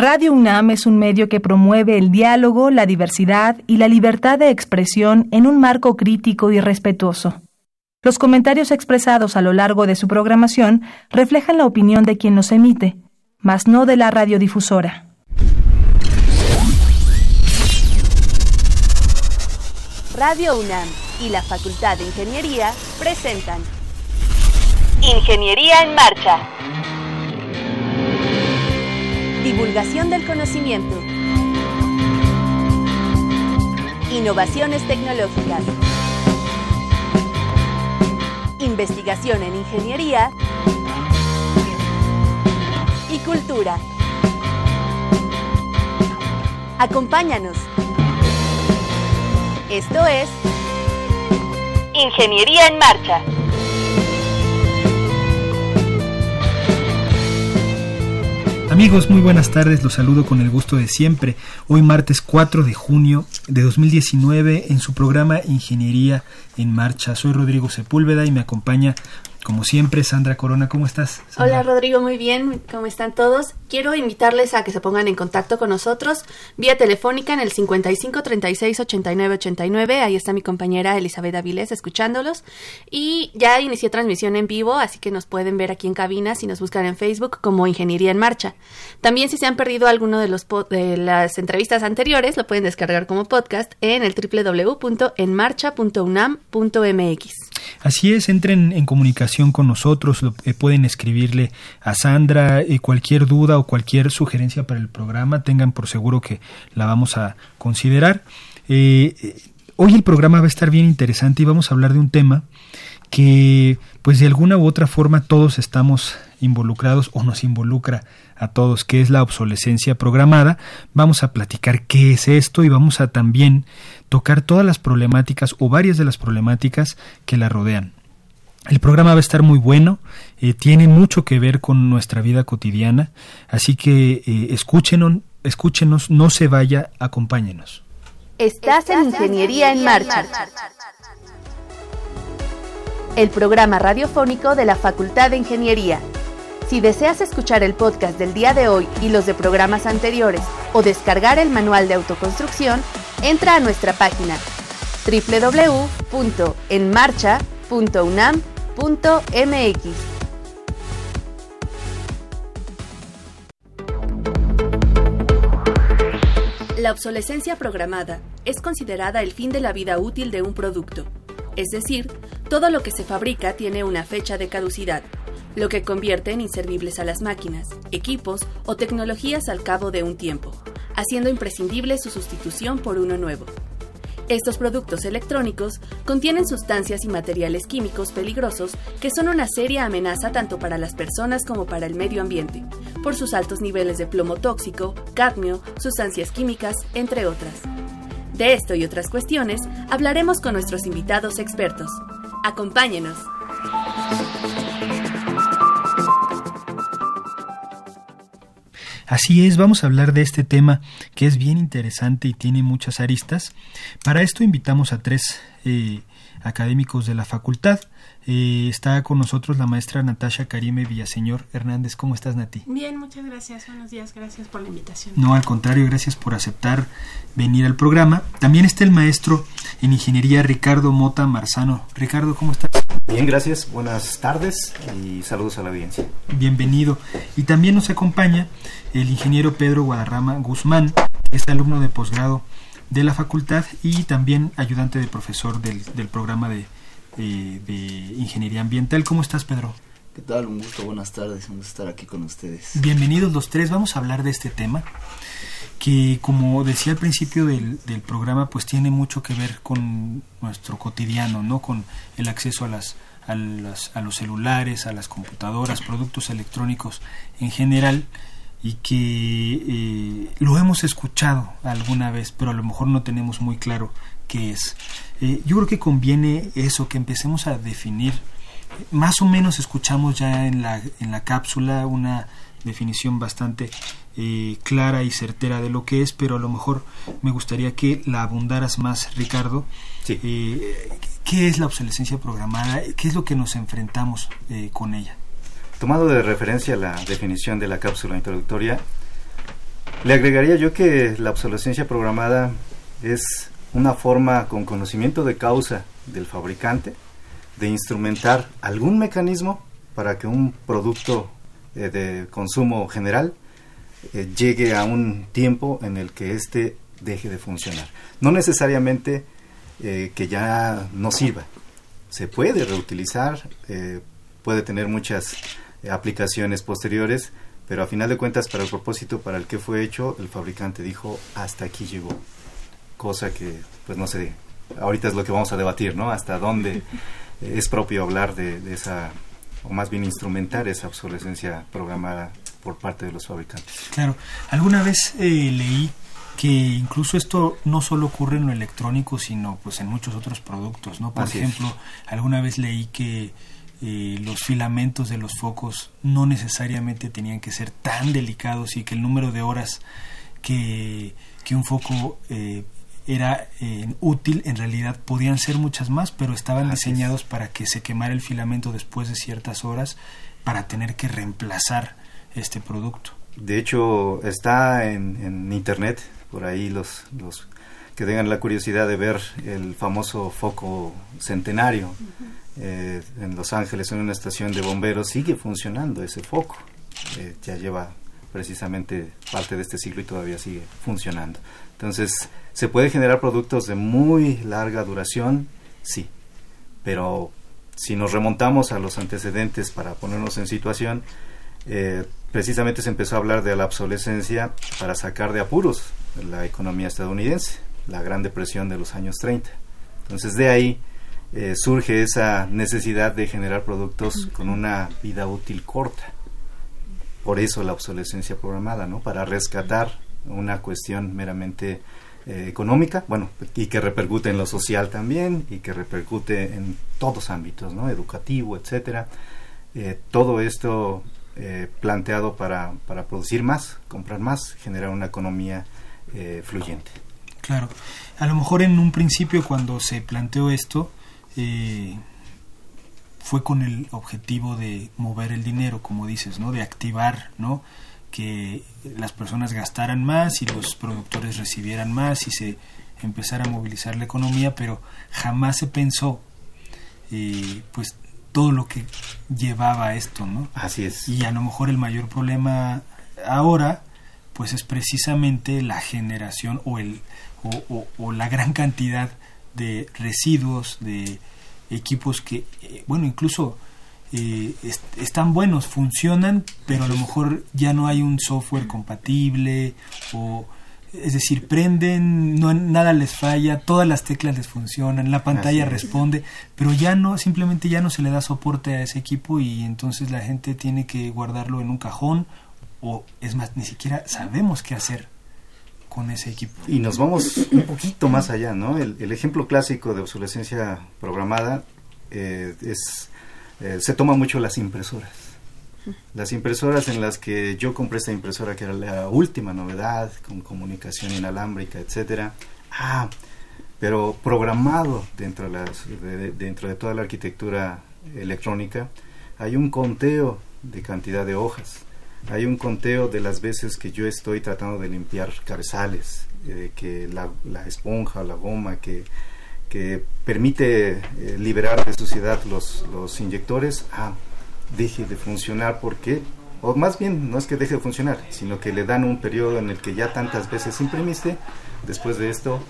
Radio UNAM es un medio que promueve el diálogo, la diversidad y la libertad de expresión en un marco crítico y respetuoso. Los comentarios expresados a lo largo de su programación reflejan la opinión de quien los emite, mas no de la radiodifusora. Radio UNAM y la Facultad de Ingeniería presentan Ingeniería en Marcha. Divulgación del conocimiento. Innovaciones tecnológicas. Investigación en ingeniería. Y cultura. Acompáñanos. Esto es Ingeniería en Marcha. Amigos, muy buenas tardes, los saludo con el gusto de siempre. Hoy martes 4 de junio de 2019 en su programa Ingeniería en Marcha. Soy Rodrigo Sepúlveda y me acompaña como siempre, Sandra Corona, ¿cómo estás? Hola Rodrigo, muy bien, ¿cómo están todos? Quiero invitarles a que se pongan en contacto con nosotros vía telefónica en el 55 36 89 89. Ahí está mi compañera Elizabeth Avilés escuchándolos. Y ya inicié transmisión en vivo, así que nos pueden ver aquí en cabina si nos buscan en Facebook como Ingeniería en Marcha. También si se han perdido alguno de, los de las entrevistas anteriores, lo pueden descargar como podcast en el www.enmarcha.unam.mx. Así es, entren en comunicación con nosotros, eh, pueden escribirle a Sandra eh, cualquier duda o cualquier sugerencia para el programa, tengan por seguro que la vamos a considerar. Eh, hoy el programa va a estar bien interesante y vamos a hablar de un tema que pues de alguna u otra forma todos estamos involucrados o nos involucra a todos, que es la obsolescencia programada. Vamos a platicar qué es esto y vamos a también tocar todas las problemáticas o varias de las problemáticas que la rodean. El programa va a estar muy bueno, eh, tiene mucho que ver con nuestra vida cotidiana, así que eh, escúchenos, escúchenos, no se vaya, acompáñenos. Estás en Ingeniería en Marcha. El programa radiofónico de la Facultad de Ingeniería. Si deseas escuchar el podcast del día de hoy y los de programas anteriores o descargar el manual de autoconstrucción, entra a nuestra página www.enmarcha.unam.com mx La obsolescencia programada es considerada el fin de la vida útil de un producto, es decir, todo lo que se fabrica tiene una fecha de caducidad, lo que convierte en inservibles a las máquinas, equipos o tecnologías al cabo de un tiempo, haciendo imprescindible su sustitución por uno nuevo. Estos productos electrónicos contienen sustancias y materiales químicos peligrosos que son una seria amenaza tanto para las personas como para el medio ambiente, por sus altos niveles de plomo tóxico, cadmio, sustancias químicas, entre otras. De esto y otras cuestiones hablaremos con nuestros invitados expertos. Acompáñenos. Así es, vamos a hablar de este tema que es bien interesante y tiene muchas aristas. Para esto invitamos a tres eh, académicos de la facultad. Eh, está con nosotros la maestra Natasha Karime Villaseñor Hernández. ¿Cómo estás, Nati? Bien, muchas gracias. Buenos días. Gracias por la invitación. No, al contrario, gracias por aceptar venir al programa. También está el maestro en ingeniería Ricardo Mota Marzano. Ricardo, ¿cómo estás? Bien, gracias. Buenas tardes y saludos a la audiencia. Bienvenido. Y también nos acompaña el ingeniero Pedro Guadarrama Guzmán, que es alumno de posgrado de la facultad y también ayudante de profesor del, programa de, eh, de, Ingeniería Ambiental. ¿Cómo estás, Pedro? ¿Qué tal? Un gusto, buenas tardes, un gusto estar aquí con ustedes. Bienvenidos los tres, vamos a hablar de este tema que como decía al principio del, del programa, pues tiene mucho que ver con nuestro cotidiano, ¿no? Con el acceso a las, a, las, a los celulares, a las computadoras, productos electrónicos en general y que eh, lo hemos escuchado alguna vez, pero a lo mejor no tenemos muy claro qué es. Eh, yo creo que conviene eso, que empecemos a definir, más o menos escuchamos ya en la, en la cápsula una definición bastante eh, clara y certera de lo que es, pero a lo mejor me gustaría que la abundaras más, Ricardo. ¿Qué es la obsolescencia programada? ¿Qué es lo que nos enfrentamos con ella? Tomado de referencia la definición de la cápsula introductoria, Le agregaría yo que la obsolescencia programada es una forma con conocimiento de causa del fabricante de instrumentar algún mecanismo para que un producto eh, de consumo general eh, llegue a un tiempo en el que éste deje de funcionar. No necesariamente eh, que ya no sirva. Se puede reutilizar, puede tener muchas aplicaciones posteriores, pero a final de cuentas para el propósito para el que fue hecho, el fabricante dijo hasta aquí llegó. Cosa que, pues no sé, ahorita es lo que vamos a debatir, ¿no? Hasta dónde es propio hablar de, esa, o más bien instrumentar esa obsolescencia programada por parte de los fabricantes. Claro, alguna vez eh, leí que incluso esto no solo ocurre en lo electrónico, sino pues en muchos otros productos, ¿no? Por ejemplo, alguna vez leí que eh, los filamentos de los focos no necesariamente tenían que ser tan delicados y que el número de horas que, que un foco eh, era eh, útil, en realidad podían ser muchas más, pero estaban diseñados para que se quemara el filamento después de ciertas horas para tener que reemplazar este producto. De hecho, está en, en internet, por ahí los, los que tengan la curiosidad de ver el famoso foco centenario eh, en Los Ángeles, en una estación de bomberos, sigue funcionando ese foco. Eh, ya lleva precisamente parte de este siglo y todavía sigue funcionando. Entonces, ¿se puede generar productos de muy larga duración? Sí, pero si nos remontamos a los antecedentes para ponernos en situación, eh, precisamente se empezó a hablar de la obsolescencia para sacar de apuros la economía estadounidense, la Gran Depresión de los años 30. Entonces de ahí eh, surge esa necesidad de generar productos con una vida útil corta. Por eso la obsolescencia programada, ¿no? Para rescatar una cuestión meramente eh, económica, bueno, y que repercute en lo social también, y que repercute en todos ámbitos, ¿no? Educativo, etcétera. Eh, todo esto eh, planteado para, para, producir más, comprar más, generar una economía fluyente. Claro. A lo mejor en un principio cuando se planteó esto, fue con el objetivo de mover el dinero, como dices, ¿no? De activar, ¿no? Que las personas gastaran más y los productores recibieran más y se empezara a movilizar la economía, pero jamás se pensó eh, pues todo lo que llevaba a esto, ¿no? Así es. Y a lo mejor el mayor problema ahora pues es precisamente la generación o el o, o la gran cantidad de residuos de equipos que eh, bueno incluso eh, están buenos, funcionan, pero a lo mejor ya no hay un software compatible o es decir, prenden, no nada les falla, todas las teclas les funcionan, la pantalla responde, pero ya no, simplemente ya no se le da soporte a ese equipo y entonces la gente tiene que guardarlo en un cajón o es más, ni siquiera sabemos qué hacer con ese equipo. Y nos vamos un poquito más allá, ¿no? El, ejemplo clásico de obsolescencia programada eh, es eh, se toma mucho las impresoras. Las impresoras en las que yo compré esta impresora que era la última novedad, con comunicación inalámbrica, etcétera. Ah, pero programado dentro de, dentro de toda la arquitectura electrónica, hay un conteo de cantidad de hojas. Hay un conteo de las veces que yo estoy tratando de limpiar cabezales, eh, que la, la esponja, la goma que que permite eh, liberar de suciedad los, los inyectores, ah, deje de funcionar porque, o más bien no es que deje de funcionar, sino que le dan un periodo en el que ya tantas veces imprimiste, después de esto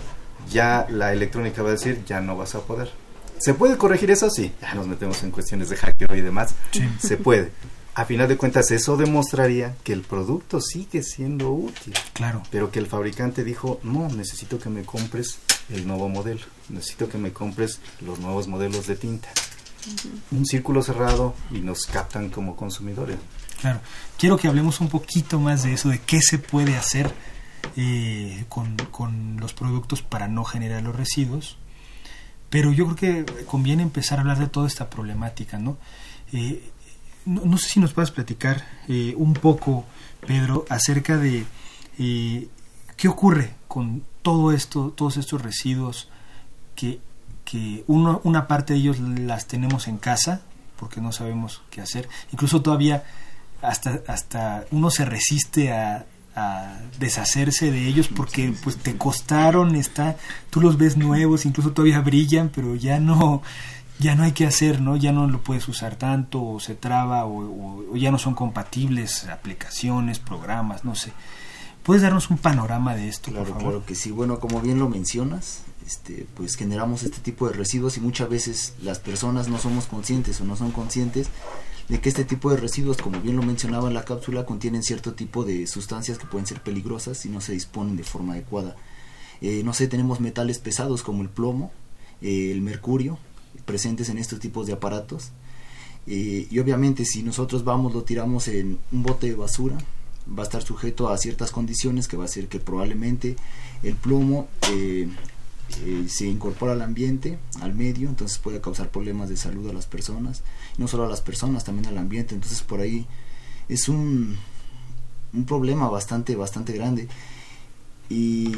ya la electrónica va a decir ya no vas a poder. ¿Se puede corregir eso? Sí, ya nos metemos en cuestiones de hackeo y demás. Se puede. A final de cuentas, eso demostraría que el producto sigue siendo útil. Claro. Pero que el fabricante dijo, no, necesito que me compres el nuevo modelo. Necesito que me compres los nuevos modelos de tinta. Un círculo cerrado y nos captan como consumidores. Claro. Quiero que hablemos un poquito más de eso, de qué se puede hacer eh, con, con, los productos para no generar los residuos. Pero yo creo que conviene empezar a hablar de toda esta problemática, ¿no? Eh, no, sé si nos puedes platicar eh, un poco, Pedro, acerca de qué ocurre con todo esto, todos estos residuos que, que uno, una parte de ellos las tenemos en casa porque no sabemos qué hacer. Incluso todavía hasta, hasta uno se resiste a, a deshacerse de ellos porque pues te costaron, está, tú los ves nuevos, incluso todavía brillan, pero ya no, ya no hay que hacer, ¿no? Ya no lo puedes usar tanto, o se traba, o, ya no son compatibles aplicaciones, programas, no sé. ¿Puedes darnos un panorama de esto, claro, por favor? Claro que sí. Bueno, como bien lo mencionas, este, pues generamos este tipo de residuos y muchas veces las personas no somos conscientes o no son conscientes de que este tipo de residuos, como bien lo mencionaba en la cápsula, contienen cierto tipo de sustancias que pueden ser peligrosas si no se disponen de forma adecuada. Eh, no sé, tenemos metales pesados como el plomo, eh, el mercurio, presentes en estos tipos de aparatos. Eh, y obviamente si nosotros vamos, lo tiramos en un bote de basura, va a estar sujeto a ciertas condiciones que va a hacer que probablemente el plomo eh, se incorpora al ambiente, al medio, entonces puede causar problemas de salud a las personas, no solo a las personas, también al ambiente, entonces por ahí es un, un problema bastante, bastante grande. Y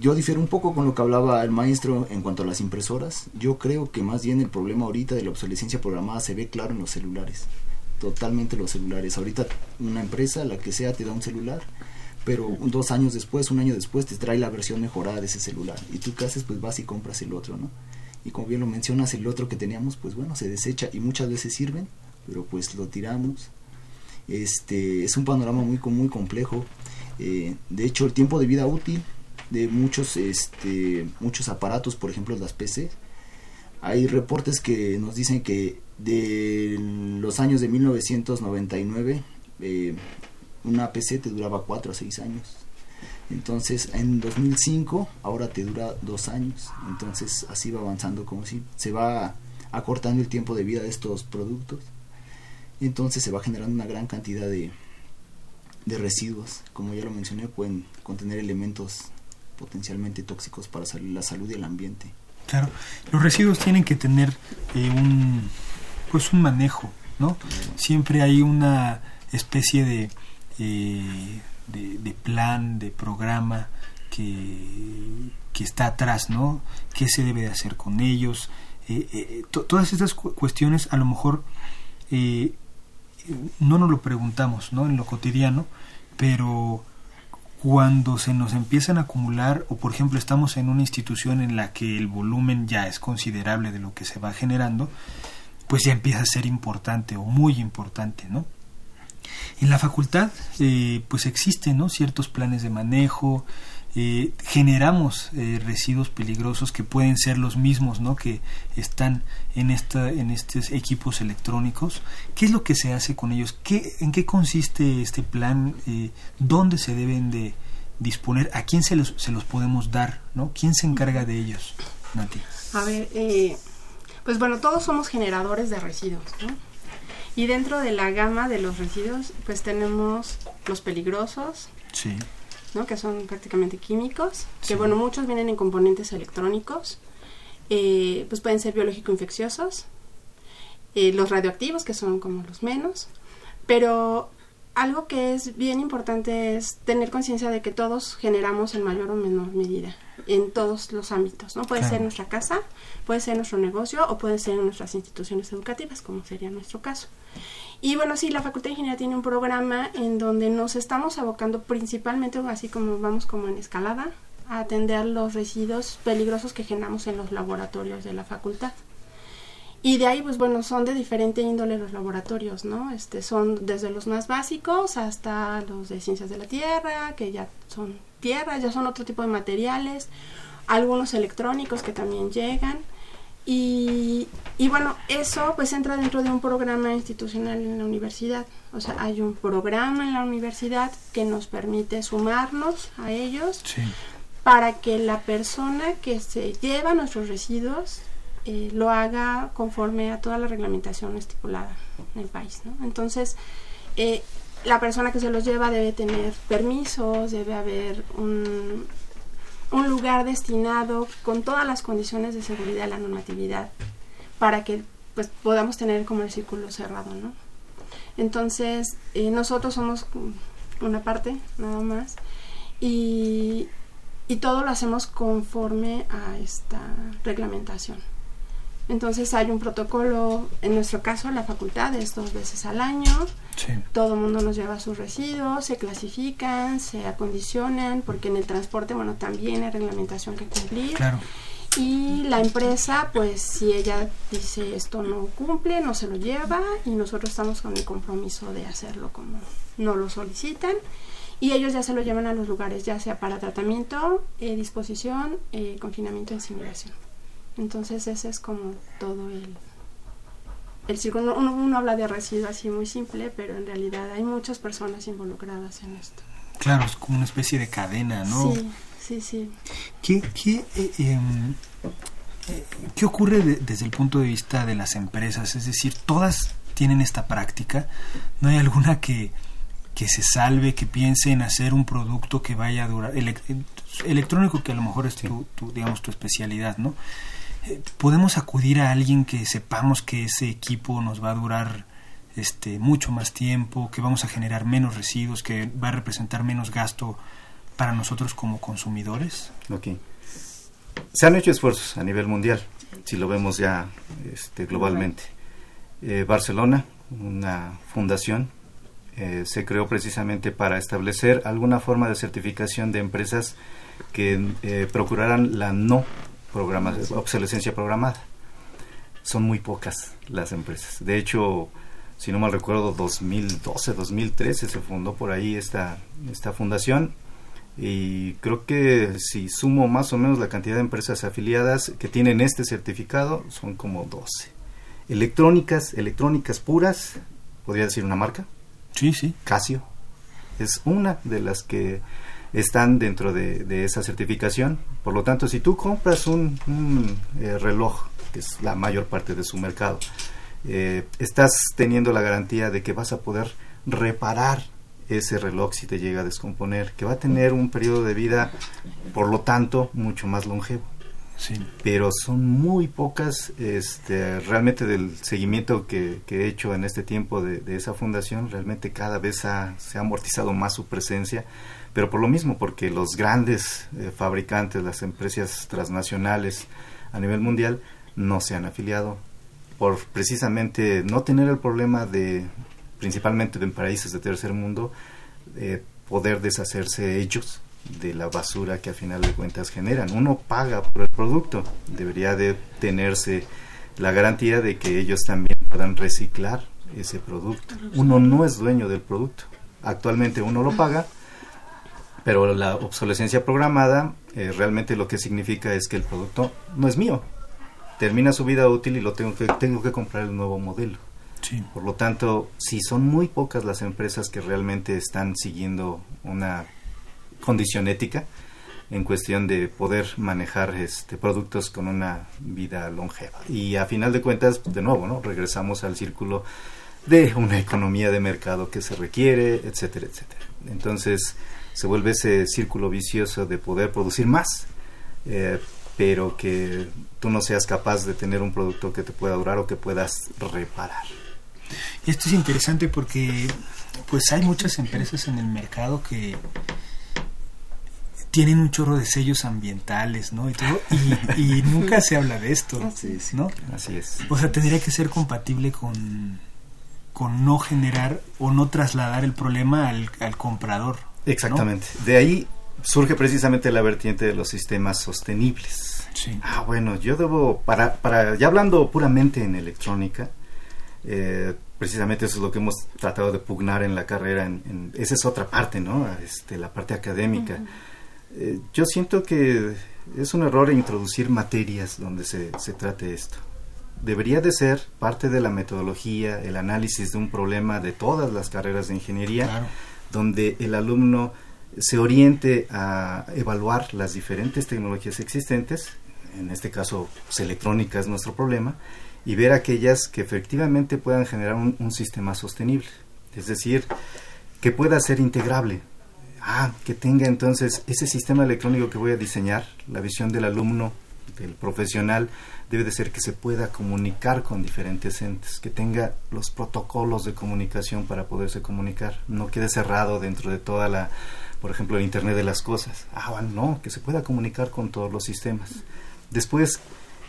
yo difiero un poco con lo que hablaba el maestro en cuanto a las impresoras. Yo creo que más bien el problema ahorita de la obsolescencia programada se ve claro en los celulares. Totalmente los celulares. Ahorita una empresa, la que sea, te da un celular pero dos años después, un año después, te trae la versión mejorada de ese celular. Y tú qué haces, pues vas y compras el otro, ¿no? Y como bien lo mencionas, el otro que teníamos, pues bueno, se desecha y muchas veces sirven, pero pues lo tiramos. Este, es un panorama muy, muy complejo. Eh, de hecho, el tiempo de vida útil de muchos, este, muchos aparatos, por ejemplo las PC, hay reportes que nos dicen que de los años de 1999 eh, una PC te duraba 4 a 6 años. Entonces, en 2005, ahora te dura 2 años. Entonces, así va avanzando, como si se va acortando el tiempo de vida de estos productos. Entonces, se va generando una gran cantidad de, de residuos. Como ya lo mencioné, pueden contener elementos potencialmente tóxicos para la salud y el ambiente. Claro, los residuos tienen que tener eh, un, pues un manejo, ¿no? Siempre hay una especie de eh, de, plan, de programa que, que, está atrás, ¿no? ¿Qué se debe de hacer con ellos? Eh, todas estas cuestiones a lo mejor no nos lo preguntamos, ¿no? En lo cotidiano, pero cuando se nos empiezan a acumular o por ejemplo estamos en una institución en la que el volumen ya es considerable de lo que se va generando, pues ya empieza a ser importante o muy importante, ¿no? En la facultad, eh, pues existen ¿no? ciertos planes de manejo, eh, generamos eh, residuos peligrosos que pueden ser los mismos ¿no? que están en, esta, en estos equipos electrónicos. ¿Qué es lo que se hace con ellos? ¿Qué, ¿En qué consiste este plan? ¿Dónde se deben de disponer? ¿A quién se los, se los podemos dar? ¿no? ¿Quién se encarga de ellos, Nati? A ver, pues bueno, todos somos generadores de residuos. ¿no? Y dentro de la gama de los residuos, pues tenemos los peligrosos, sí. ¿No? que son prácticamente químicos, que bueno, muchos vienen en componentes electrónicos, eh, pues pueden ser biológico-infecciosos, eh, los radioactivos, que son como los menos, pero algo que es bien importante es tener conciencia de que todos generamos en mayor o menor medida en todos los ámbitos, ¿no? Puede ser nuestra casa, puede ser nuestro negocio o puede ser nuestras instituciones educativas, como sería nuestro caso. Y bueno, sí, la Facultad de Ingeniería tiene un programa en donde nos estamos abocando principalmente, así como vamos como en escalada, a atender los residuos peligrosos que generamos en los laboratorios de la facultad. Y de ahí, pues bueno, son de diferente índole los laboratorios, ¿no? Este, son desde los más básicos hasta los de ciencias de la tierra, que ya son tierras, ya son otro tipo de materiales, algunos electrónicos que también llegan. Y, y, bueno, eso pues entra dentro de un programa institucional en la universidad. O sea, hay un programa en la universidad que nos permite sumarnos a ellos para que la persona que se lleva nuestros residuos eh, lo haga conforme a toda la reglamentación estipulada en el país. ¿no? Entonces, eh, la persona que se los lleva debe tener permisos, debe haber un, un lugar destinado con todas las condiciones de seguridad la normatividad para que pues podamos tener como el círculo cerrado, ¿no? Entonces, eh, nosotros somos una parte nada más y, y todo lo hacemos conforme a esta reglamentación. Entonces hay un protocolo, en nuestro caso la facultad es dos veces al año, todo el mundo nos lleva sus residuos, se clasifican, se acondicionan, porque en el transporte, bueno, también hay reglamentación que cumplir. Claro. Y la empresa, pues si ella dice esto no cumple, no se lo lleva y nosotros estamos con el compromiso de hacerlo como no lo solicitan y ellos ya se lo llevan a los lugares, ya sea para tratamiento, eh, disposición, eh, confinamiento, incineración. Entonces ese es como todo el, el círculo. Uno, uno, habla de residuo así muy simple, pero en realidad hay muchas personas involucradas en esto. Claro, es como una especie de cadena, ¿no? Sí, sí, sí. ¿Qué, qué, eh, em, eh, ¿qué ocurre desde el punto de vista de las empresas? Es decir, todas tienen esta práctica. ¿No hay alguna que, que se salve, que piense en hacer un producto que vaya a durar, electrónico que a lo mejor es tu, tu, digamos, tu especialidad, ¿no? Podemos acudir a alguien que sepamos que ese equipo nos va a durar este mucho más tiempo, que vamos a generar menos residuos, que va a representar menos gasto para nosotros como consumidores. Okay. Se han hecho esfuerzos a nivel mundial, si lo vemos ya este, globalmente. Eh, Barcelona, una fundación, eh, se creó precisamente para establecer alguna forma de certificación de empresas que eh, procuraran la no obsolescencia programada. Son muy pocas las empresas. De hecho, si no mal recuerdo, 2012, 2013 se fundó por ahí esta, esta fundación y creo que si sumo más o menos la cantidad de empresas afiliadas que tienen este certificado, son como 12. Electrónicas, electrónicas puras, podría decir una marca. Sí, sí. Casio. Es una de las que están dentro de, esa certificación. Por lo tanto, si tú compras un, eh, reloj, que es la mayor parte de su mercado, eh, estás teniendo la garantía de que vas a poder reparar ese reloj si te llega a descomponer, que va a tener un periodo de vida, por lo tanto, mucho más longevo. Sí. Pero son muy pocas, este, realmente del seguimiento que, he hecho en este tiempo de, esa fundación, realmente cada vez se ha amortizado más su presencia pero por lo mismo, porque los grandes eh, fabricantes, las empresas transnacionales a nivel mundial, no se han afiliado por precisamente no tener el problema de, principalmente en países de tercer mundo, eh, poder deshacerse ellos de la basura que a final de cuentas generan. Uno paga por el producto, debería de tenerse la garantía de que ellos también puedan reciclar ese producto. Uno no es dueño del producto. Actualmente uno lo paga, pero la obsolescencia programada eh, realmente lo que significa es que el producto no es mío. Termina su vida útil y lo tengo que, tengo que comprar el nuevo modelo. Por lo tanto, si son muy pocas las empresas que realmente están siguiendo una condición ética en cuestión de poder manejar este productos con una vida longeva. Y a final de cuentas, de nuevo, ¿no? Regresamos al círculo de una economía de mercado que se requiere, etcétera, etcétera. Entonces, se vuelve ese círculo vicioso de poder producir más, eh, pero que tú no seas capaz de tener un producto que te pueda durar o que puedas reparar. Y esto es interesante porque pues hay muchas empresas en el mercado que tienen un chorro de sellos ambientales, ¿no? Y, todo, y, nunca se habla de esto, ¿no? Así es. O sea, tendría que ser compatible con, con no generar o no trasladar el problema al, al comprador. Exactamente. De ahí surge precisamente la vertiente de los sistemas sostenibles. Sí. Ah, bueno, yo debo, para, para ya hablando puramente en electrónica, eh, precisamente eso es lo que hemos tratado de pugnar en la carrera, en, esa es otra parte, ¿no? Este, la parte académica. Eh, yo siento que es un error introducir materias donde se, se trate esto. Debería de ser parte de la metodología, el análisis de un problema de todas las carreras de ingeniería. Claro donde el alumno se oriente a evaluar las diferentes tecnologías existentes, en este caso pues, electrónica es nuestro problema, y ver aquellas que efectivamente puedan generar un, sistema sostenible, es decir, que pueda ser integrable. Ah, que tenga entonces ese sistema electrónico que voy a diseñar, la visión del alumno, del profesional, debe de ser que se pueda comunicar con diferentes entes, que tenga los protocolos de comunicación para poderse comunicar, no quede cerrado dentro de toda la, por ejemplo, el Internet de las cosas. Ah, bueno, no, que se pueda comunicar con todos los sistemas. Después,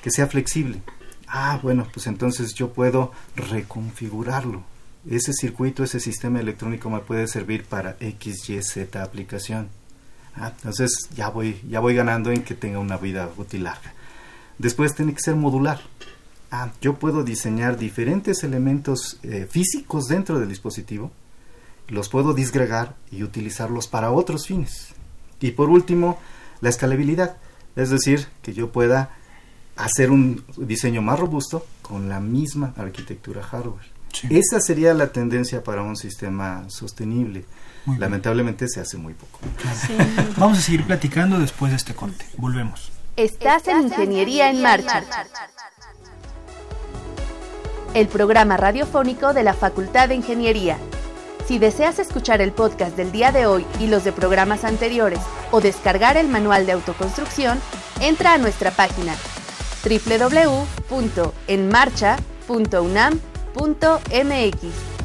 que sea flexible. Ah, bueno, pues entonces yo puedo reconfigurarlo. Ese circuito, ese sistema electrónico me puede servir para X, Y, Z aplicación. Ah, entonces ya voy, ya voy ganando en que tenga una vida útil larga. Después tiene que ser modular. Ah, yo puedo diseñar diferentes elementos eh, físicos dentro del dispositivo, los puedo disgregar y utilizarlos para otros fines. Y por último, la escalabilidad, es decir, que yo pueda hacer un diseño más robusto con la misma arquitectura hardware. Esa sería la tendencia para un sistema sostenible. Lamentablemente se hace muy poco. Vamos a seguir platicando después de este corte. Volvemos. Estás en Ingeniería en Marcha. El programa radiofónico de la Facultad de Ingeniería. Si deseas escuchar el podcast del día de hoy y los de programas anteriores o descargar el manual de autoconstrucción, entra a nuestra página www.enmarcha.unam.mx.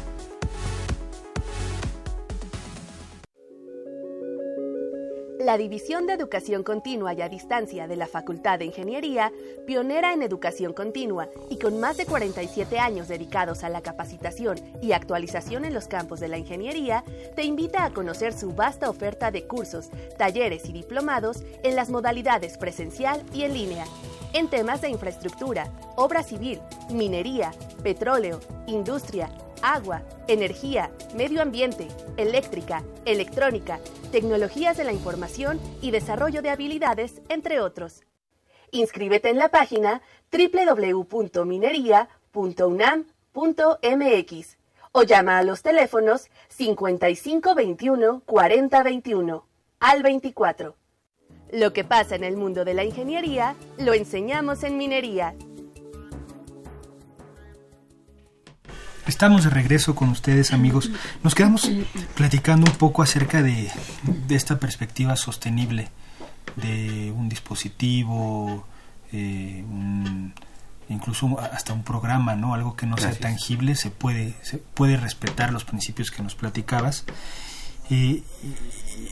La División de Educación Continua y a Distancia de la Facultad de Ingeniería, pionera en educación continua y con más de 47 años dedicados a la capacitación y actualización en los campos de la ingeniería, te invita a conocer su vasta oferta de cursos, talleres y diplomados en las modalidades presencial y en línea en temas de infraestructura, obra civil, minería, petróleo, industria, agua, energía, medio ambiente, eléctrica, electrónica, tecnologías de la información y desarrollo de habilidades, entre otros. Inscríbete en la página www.minería.unam.mx o llama a los teléfonos 5521 4021 al 24. Lo que pasa en el mundo de la ingeniería, lo enseñamos en minería. Estamos de regreso con ustedes amigos. Nos quedamos platicando un poco acerca de, esta perspectiva sostenible de un dispositivo, eh, incluso hasta un programa, ¿no? Algo que no sea tangible, se puede, se puede respetar los principios que nos platicabas. Y,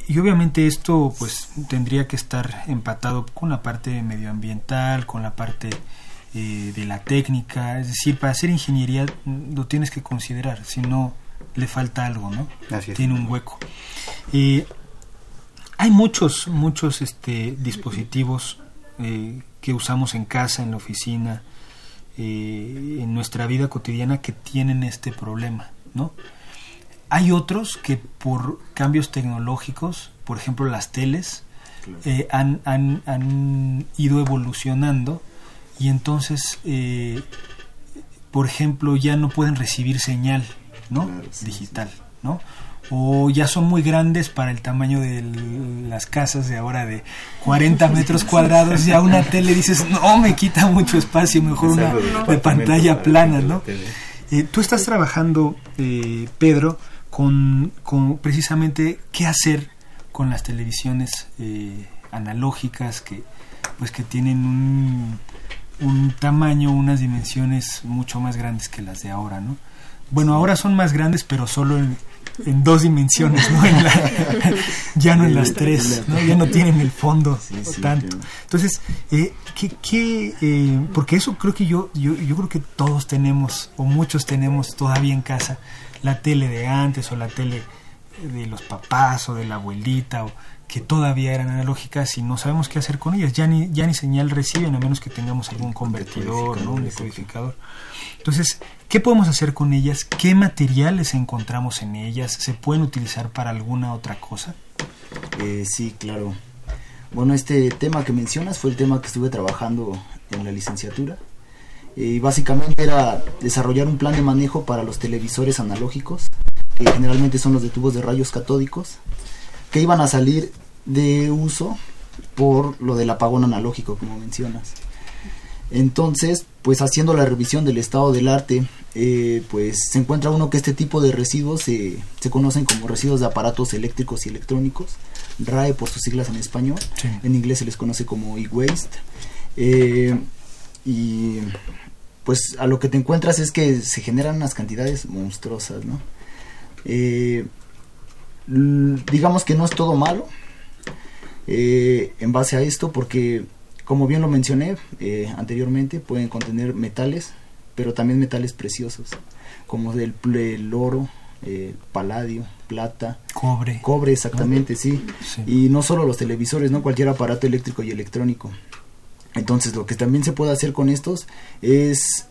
y obviamente esto pues tendría que estar empatado con la parte medioambiental, con la parte eh, de la técnica, es decir, para hacer ingeniería lo tienes que considerar, si no le falta algo, ¿no? Tiene un hueco. Eh, hay muchos, muchos este, dispositivos eh, que usamos en casa, en la oficina, en nuestra vida cotidiana que tienen este problema, ¿no? Hay otros que por cambios tecnológicos, por ejemplo las teles, eh, han, han, han, ido evolucionando y entonces, eh, por ejemplo, ya no pueden recibir señal ¿no? digital, ¿no? o ya son muy grandes para el tamaño de las casas de ahora de 40 metros cuadrados, ya una tele dices, no, me quita mucho espacio, mejor una de pantalla plana, ¿no? Eh, tú estás trabajando, Pedro, con, con precisamente qué hacer con las televisiones eh, analógicas que pues que tienen un, un, tamaño, unas dimensiones mucho más grandes que las de ahora, ¿no? Bueno, ahora son más grandes, pero solo en, en dos dimensiones, ¿no? ya no en las tres, ¿no? Ya no tienen el fondo tanto. Entonces, eh, ¿qué, qué eh, porque eso creo que yo, yo, yo creo que todos tenemos, o muchos tenemos todavía en casa, la tele de antes o la tele de los papás o de la abuelita o que todavía eran analógicas y no sabemos qué hacer con ellas. Ya ni, ya ni señal reciben a menos que tengamos algún convertidor, ¿no? un decodificador. Entonces, ¿qué podemos hacer con ellas? ¿Qué materiales encontramos en ellas? ¿Se pueden utilizar para alguna otra cosa? Eh, sí, claro. Bueno, este tema que mencionas fue el tema que estuve trabajando en la licenciatura y básicamente era desarrollar un plan de manejo para los televisores analógicos, que generalmente son los de tubos de rayos catódicos, que iban a salir de uso por lo del apagón analógico, como mencionas. Entonces, pues haciendo la revisión del estado del arte, eh, pues se encuentra uno que este tipo de residuos se conocen como residuos de aparatos eléctricos y electrónicos, RAE por sus siglas en español, en inglés se les conoce como e-waste. Eh, y pues a lo que te encuentras es que se generan unas cantidades monstruosas, ¿no? Eh, digamos que no es todo malo eh, en base a esto porque como bien lo mencioné eh, anteriormente, pueden contener metales, pero también metales preciosos, como el, el oro, eh, paladio, plata, cobre. Cobre, exactamente, sí. Y no solo los televisores, ¿no? Cualquier aparato eléctrico y electrónico. Entonces, lo que también se puede hacer con estos es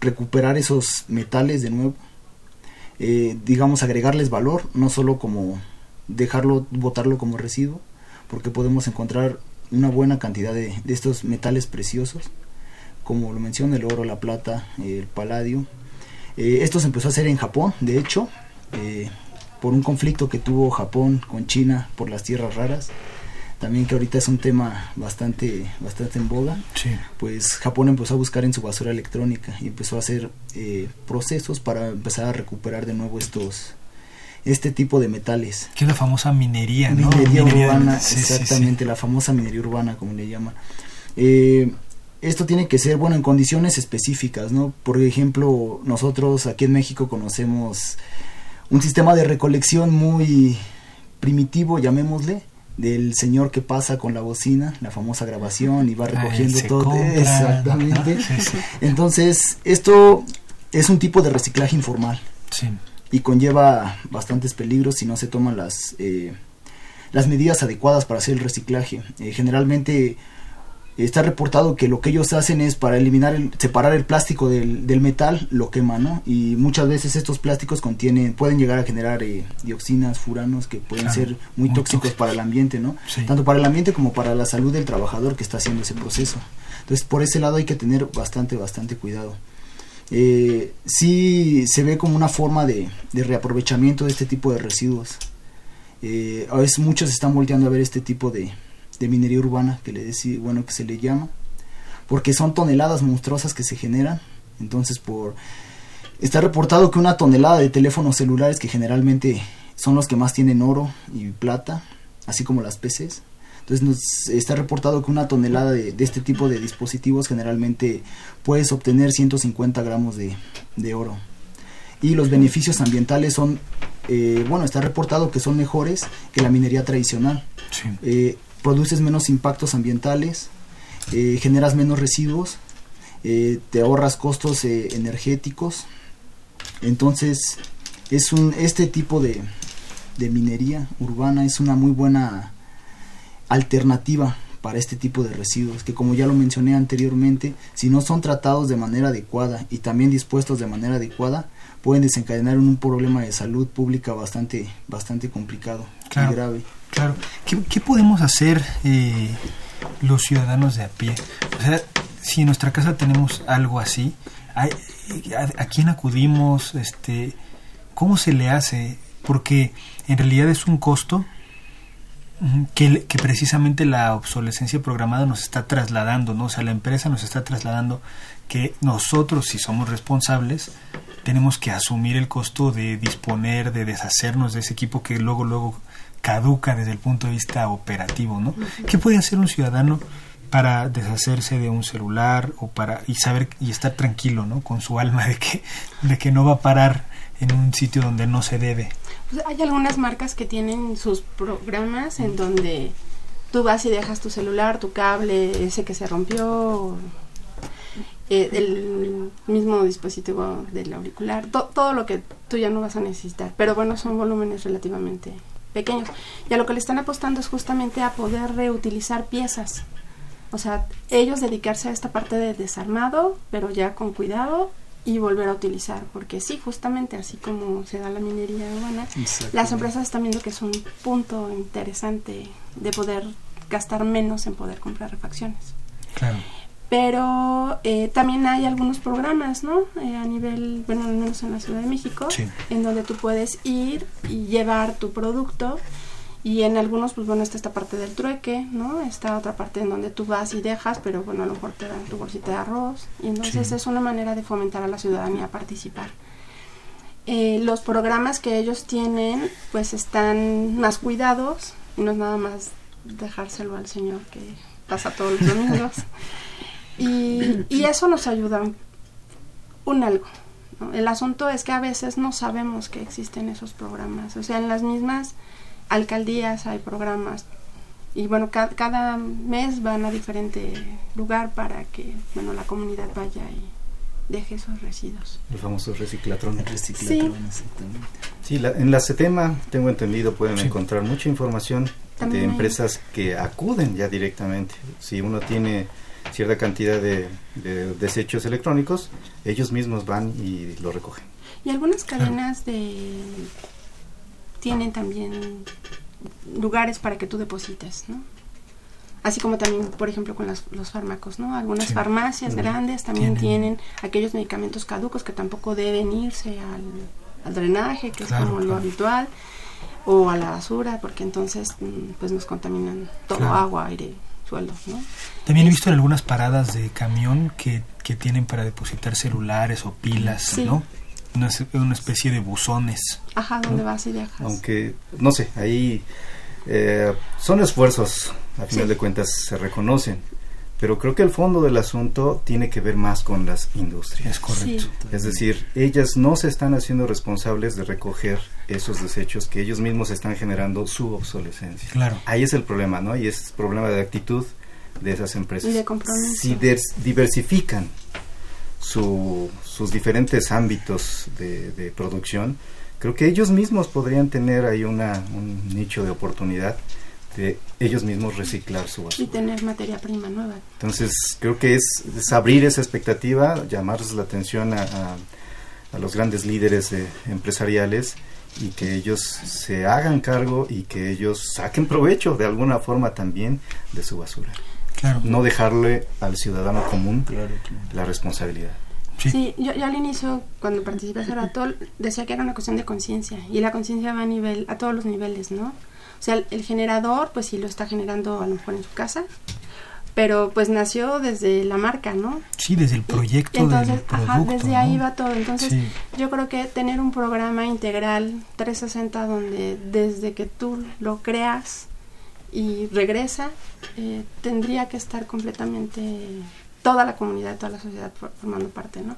recuperar esos metales de nuevo, eh, digamos, agregarles valor, no solo como dejarlo, botarlo como residuo, porque podemos encontrar una buena cantidad de, estos metales preciosos, como lo menciona el oro, la plata, el paladio. Eh, esto se empezó a hacer en Japón, de hecho, eh, por un conflicto que tuvo Japón con China por las tierras raras también que ahorita es un tema bastante bastante en boga pues Japón empezó a buscar en su basura electrónica y empezó a hacer eh, procesos para empezar a recuperar de nuevo estos este tipo de metales. Que es la famosa minería ¿no? minería, urbana exactamente la famosa minería urbana como le llama eh, esto tiene que ser bueno en condiciones específicas no por ejemplo nosotros aquí en México conocemos un sistema de recolección muy primitivo llamémosle del señor que pasa con la bocina, la famosa grabación y va recogiendo todo. Exactamente. Entonces, esto es un tipo de reciclaje informal. Y conlleva bastantes peligros si no se toman las, eh, las medidas adecuadas para hacer el reciclaje. Eh, generalmente está reportado que lo que ellos hacen es para eliminar, el, separar el plástico del, del, metal, lo queman, ¿no? Y muchas veces estos plásticos contienen, pueden llegar a generar eh, dioxinas, furanos, que pueden ser muy, tóxicos para el ambiente, ¿no? Tanto para el ambiente como para la salud del trabajador que está haciendo ese proceso. Entonces, por ese lado hay que tener bastante, bastante cuidado. Eh, sí se ve como una forma de, de reaprovechamiento de este tipo de residuos. Eh, a veces muchos están volteando a ver este tipo de, de minería urbana que le decía, bueno, que se le llama, porque son toneladas monstruosas que se generan. Entonces, por está reportado que una tonelada de teléfonos celulares que generalmente son los que más tienen oro y plata, así como las PCs. Entonces nos está reportado que una tonelada de, este tipo de dispositivos generalmente puedes obtener 150 gramos de, de oro. Y los beneficios ambientales son, eh, bueno, está reportado que son mejores que la minería tradicional. Sí. Eh, produces menos impactos ambientales, eh, generas menos residuos, eh, te ahorras costos eh, energéticos. Entonces, es un, este tipo de, de minería urbana es una muy buena alternativa para este tipo de residuos que como ya lo mencioné anteriormente si no son tratados de manera adecuada y también dispuestos de manera adecuada pueden desencadenar un problema de salud pública bastante bastante complicado y grave Claro. ¿Qué, podemos hacer eh, los ciudadanos de a pie? O sea, si en nuestra casa tenemos algo así, ¿a, a, quién acudimos? Este, ¿Cómo se le hace? Porque en realidad es un costo que, que, precisamente la obsolescencia programada nos está trasladando, ¿no? O sea, la empresa nos está trasladando que nosotros, si somos responsables, tenemos que asumir el costo de disponer, de deshacernos de ese equipo que luego, luego caduca desde el punto de vista operativo, ¿no? ¿Qué puede hacer un ciudadano para deshacerse de un celular o para y saber y estar tranquilo, ¿no? Con su alma de que de que no va a parar en un sitio donde no se debe. Pues hay algunas marcas que tienen sus programas en donde tú vas y dejas tu celular, tu cable, ese que se rompió, eh, el mismo dispositivo del auricular, todo lo que tú ya no vas a necesitar. Pero bueno, son volúmenes relativamente pequeños. Y a lo que le están apostando es justamente a poder reutilizar piezas. O sea, ellos dedicarse a esta parte de desarmado, pero ya con cuidado y volver a utilizar, porque sí, justamente así como se da la minería urbana, las empresas están viendo que es un punto interesante de poder gastar menos en poder comprar refacciones. Claro pero eh, también hay algunos programas, ¿no? Eh, a nivel, bueno, al menos en la Ciudad de México, en donde tú puedes ir y llevar tu producto y en algunos, pues bueno, está esta parte del trueque, ¿no? Está otra parte en donde tú vas y dejas, pero bueno, a lo mejor te dan tu bolsita de arroz y entonces es una manera de fomentar a la ciudadanía a participar. Eh, los programas que ellos tienen, pues están más cuidados y no es nada más dejárselo al señor que pasa todos los domingos. Y, eso nos ayuda un algo. El asunto es que a veces no sabemos que existen esos programas. O sea, en las mismas alcaldías hay programas y bueno, cada mes van a diferente lugar para que bueno la comunidad vaya y deje esos residuos. El famoso reciclatrón. reciclatrón, sí. Sí, en la CETEMA, tengo entendido, pueden encontrar mucha información de empresas que acuden ya directamente. Si uno tiene cierta cantidad de, desechos electrónicos, ellos mismos van y lo recogen. Y algunas cadenas de tienen también lugares para que tú deposites, ¿no? Así como también, por ejemplo, con los fármacos, ¿no? Algunas farmacias grandes también tienen. aquellos medicamentos caducos que tampoco deben irse al, drenaje, que es como lo habitual, o a la basura, porque entonces mm, pues nos contaminan todo, agua, aire, suelo, ¿no? También he visto en algunas paradas de camión que, que tienen para depositar celulares o pilas, ¿no? Una, una, especie de buzones. Ajá, donde vas y dejas. Aunque, no sé, ahí eh, son esfuerzos, a final de cuentas se reconocen, pero creo que el fondo del asunto tiene que ver más con las industrias. Es correcto. Es decir, ellas no se están haciendo responsables de recoger esos desechos que ellos mismos están generando su obsolescencia. Claro. Ahí es el problema, ¿no? Y es el problema de actitud de esas empresas. Y de compromiso. Si diversifican su, sus diferentes ámbitos de, de producción, creo que ellos mismos podrían tener ahí una, un nicho de oportunidad de ellos mismos reciclar su basura. Y tener materia prima nueva. Entonces, creo que es, abrir esa expectativa, llamarles la atención a, a, los grandes líderes empresariales y que ellos se hagan cargo y que ellos saquen provecho de alguna forma también de su basura. Claro. No dejarle al ciudadano común la responsabilidad. Sí, yo, al inicio, cuando participé en rato, decía que era una cuestión de conciencia y la conciencia va a nivel, a todos los niveles, ¿no? O sea, el, generador, pues sí lo está generando a lo mejor en su casa, pero pues nació desde la marca, ¿no? Sí, desde el proyecto. entonces, ajá, desde ahí va todo. Entonces, yo creo que tener un programa integral 360 donde desde que tú lo creas y regresa, eh, tendría que estar completamente toda la comunidad, toda la sociedad formando parte, ¿no?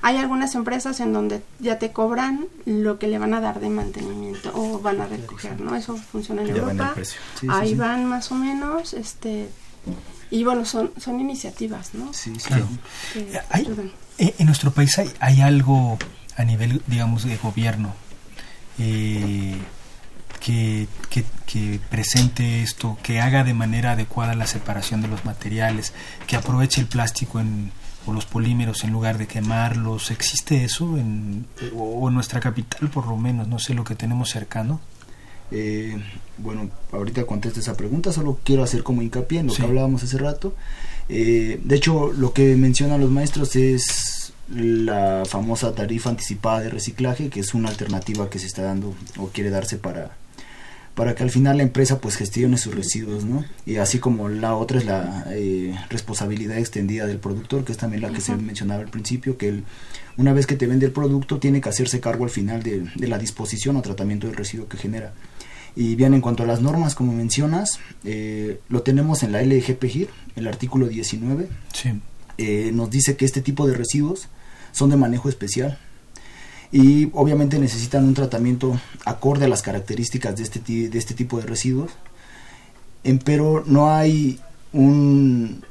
Hay algunas empresas en donde ya te cobran lo que le van a dar de mantenimiento o van a recoger, ¿no? Eso funciona en Europa. Ahí van más o menos, este y bueno, son son iniciativas, ¿no? Sí, claro. Eh, en nuestro país hay, hay algo a nivel, digamos, de gobierno eh, que, que, presente esto, que haga de manera adecuada la separación de los materiales, que aproveche el plástico en, o los polímeros en lugar de quemarlos. ¿Existe eso en, o en nuestra capital por lo menos? No sé lo que tenemos cercano. Eh, bueno, ahorita contesto esa pregunta, solo quiero hacer como hincapié en lo que hablábamos hace rato. Eh, de hecho, lo que mencionan los maestros es la famosa tarifa anticipada de reciclaje, que es una alternativa que se está dando o quiere darse para para que al final la empresa pues gestione sus residuos, ¿no? Y así como la otra es la eh, responsabilidad extendida del productor, que es también la que se mencionaba al principio, que él, una vez que te vende el producto tiene que hacerse cargo al final de, la disposición o tratamiento del residuo que genera. Y bien, en cuanto a las normas, como mencionas, eh, lo tenemos en la LGPGIR, el artículo 19. Sí. Eh, nos dice que este tipo de residuos son de manejo especial, y obviamente necesitan un tratamiento acorde a las características de este, de este tipo de residuos, pero no hay un,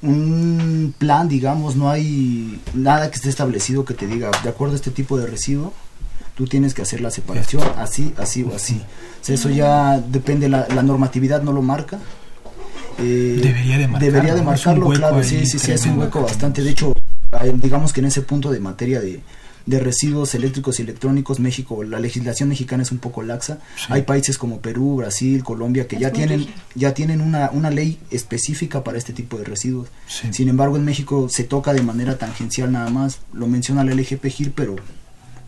un plan, digamos, no hay nada que esté establecido que te diga, de acuerdo a este tipo de residuo, tú tienes que hacer la separación así, así o así. eso ya depende, la, la normatividad no lo marca. Eh, debería de marcarlo, debería de marcarlo claro, sí, sí, sí, es un hueco bastante. De hecho, digamos que en ese punto de materia de, de residuos eléctricos y electrónicos, México, la legislación mexicana es un poco laxa. Hay países como Perú, Brasil, Colombia que ya tienen ya tienen una, una ley específica para este tipo de residuos. Sin embargo, en México se toca de manera tangencial nada más. Lo menciona la LGP pero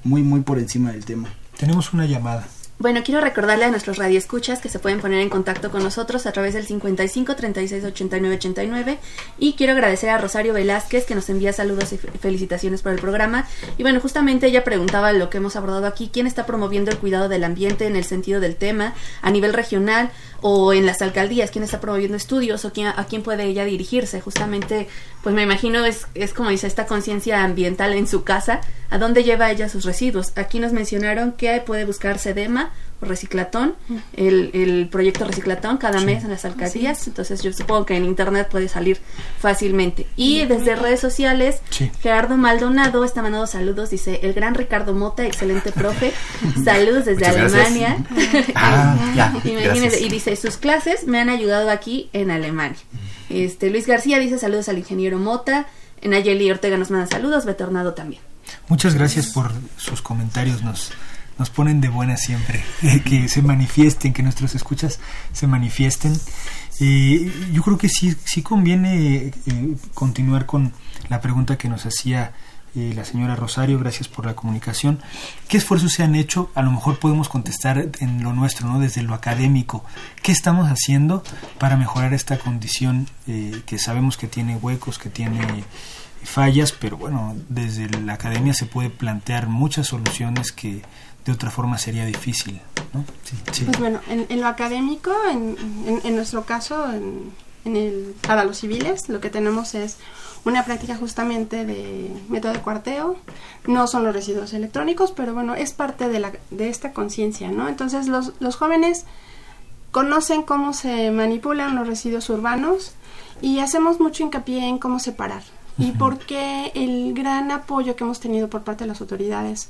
muy muy por encima del tema. Tenemos una llamada. Bueno, quiero recordarle a nuestros radioescuchas que se pueden poner en contacto con nosotros a través del 55 36 89 89 y quiero agradecer a Rosario Velázquez que nos envía saludos y felicitaciones por el programa y bueno, justamente ella preguntaba lo que hemos abordado aquí, ¿quién está promoviendo el cuidado del ambiente en el sentido del tema a nivel regional o en las alcaldías? ¿Quién está promoviendo estudios o quién, a quién puede ella dirigirse? Justamente, pues me imagino es, es como dice esta conciencia ambiental en su casa, ¿a dónde lleva ella sus residuos? Aquí nos mencionaron que puede buscar SEDEMA llama Reciclatón, el, el proyecto Reciclatón cada mes en las alcaldías, entonces yo supongo que en internet puede salir fácilmente. Y desde redes sociales, Gerardo Maldonado está mandando saludos, dice, el gran Ricardo Mota, excelente profe, saludos desde Alemania. ah, y dice, sus clases me han ayudado aquí en Alemania. Este Luis García dice saludos al ingeniero Mota, Nayeli Ortega nos manda saludos, Betornado también. Muchas gracias. por sus comentarios, nos nos ponen de buena siempre, que se manifiesten, que nuestros escuchas se manifiesten. y yo creo que sí, sí conviene eh, continuar con la pregunta que nos hacía eh, la señora Rosario, gracias por la comunicación. ¿Qué esfuerzos se han hecho? A lo mejor podemos contestar en lo nuestro, ¿no? Desde lo académico. ¿Qué estamos haciendo para mejorar esta condición eh, que sabemos que tiene huecos, que tiene fallas, pero bueno, desde la academia se puede plantear muchas soluciones que de otra forma sería difícil. ¿no? Pues bueno, en, lo académico, en, en, nuestro caso, en, el, para los civiles, lo que tenemos es una práctica justamente de método de cuarteo. No son los residuos electrónicos, pero bueno, es parte de, la, de esta conciencia, ¿no? Entonces los, los jóvenes conocen cómo se manipulan los residuos urbanos y hacemos mucho hincapié en cómo separar. Y por qué el gran apoyo que hemos tenido por parte de las autoridades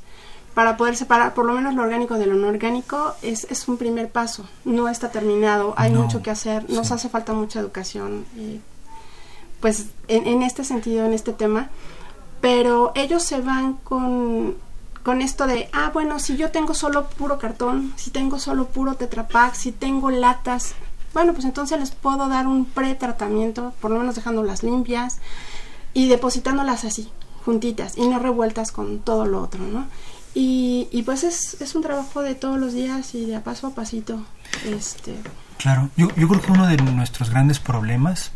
para poder separar por lo menos lo orgánico de lo no orgánico es, es un primer paso. No está terminado, hay mucho que hacer, nos hace falta mucha educación, eh, pues en, en, este sentido, en este tema, pero ellos se van con, con esto de, ah, bueno, si yo tengo solo puro cartón, si tengo solo puro tetrapack, si tengo latas, bueno, pues entonces les puedo dar un pretratamiento, por lo menos dejándolas limpias y depositándolas así, juntitas y no revueltas con todo lo otro, ¿no? Y, y pues es, es, un trabajo de todos los días y de a paso a pasito. Este. Claro, yo, yo creo que uno de nuestros grandes problemas,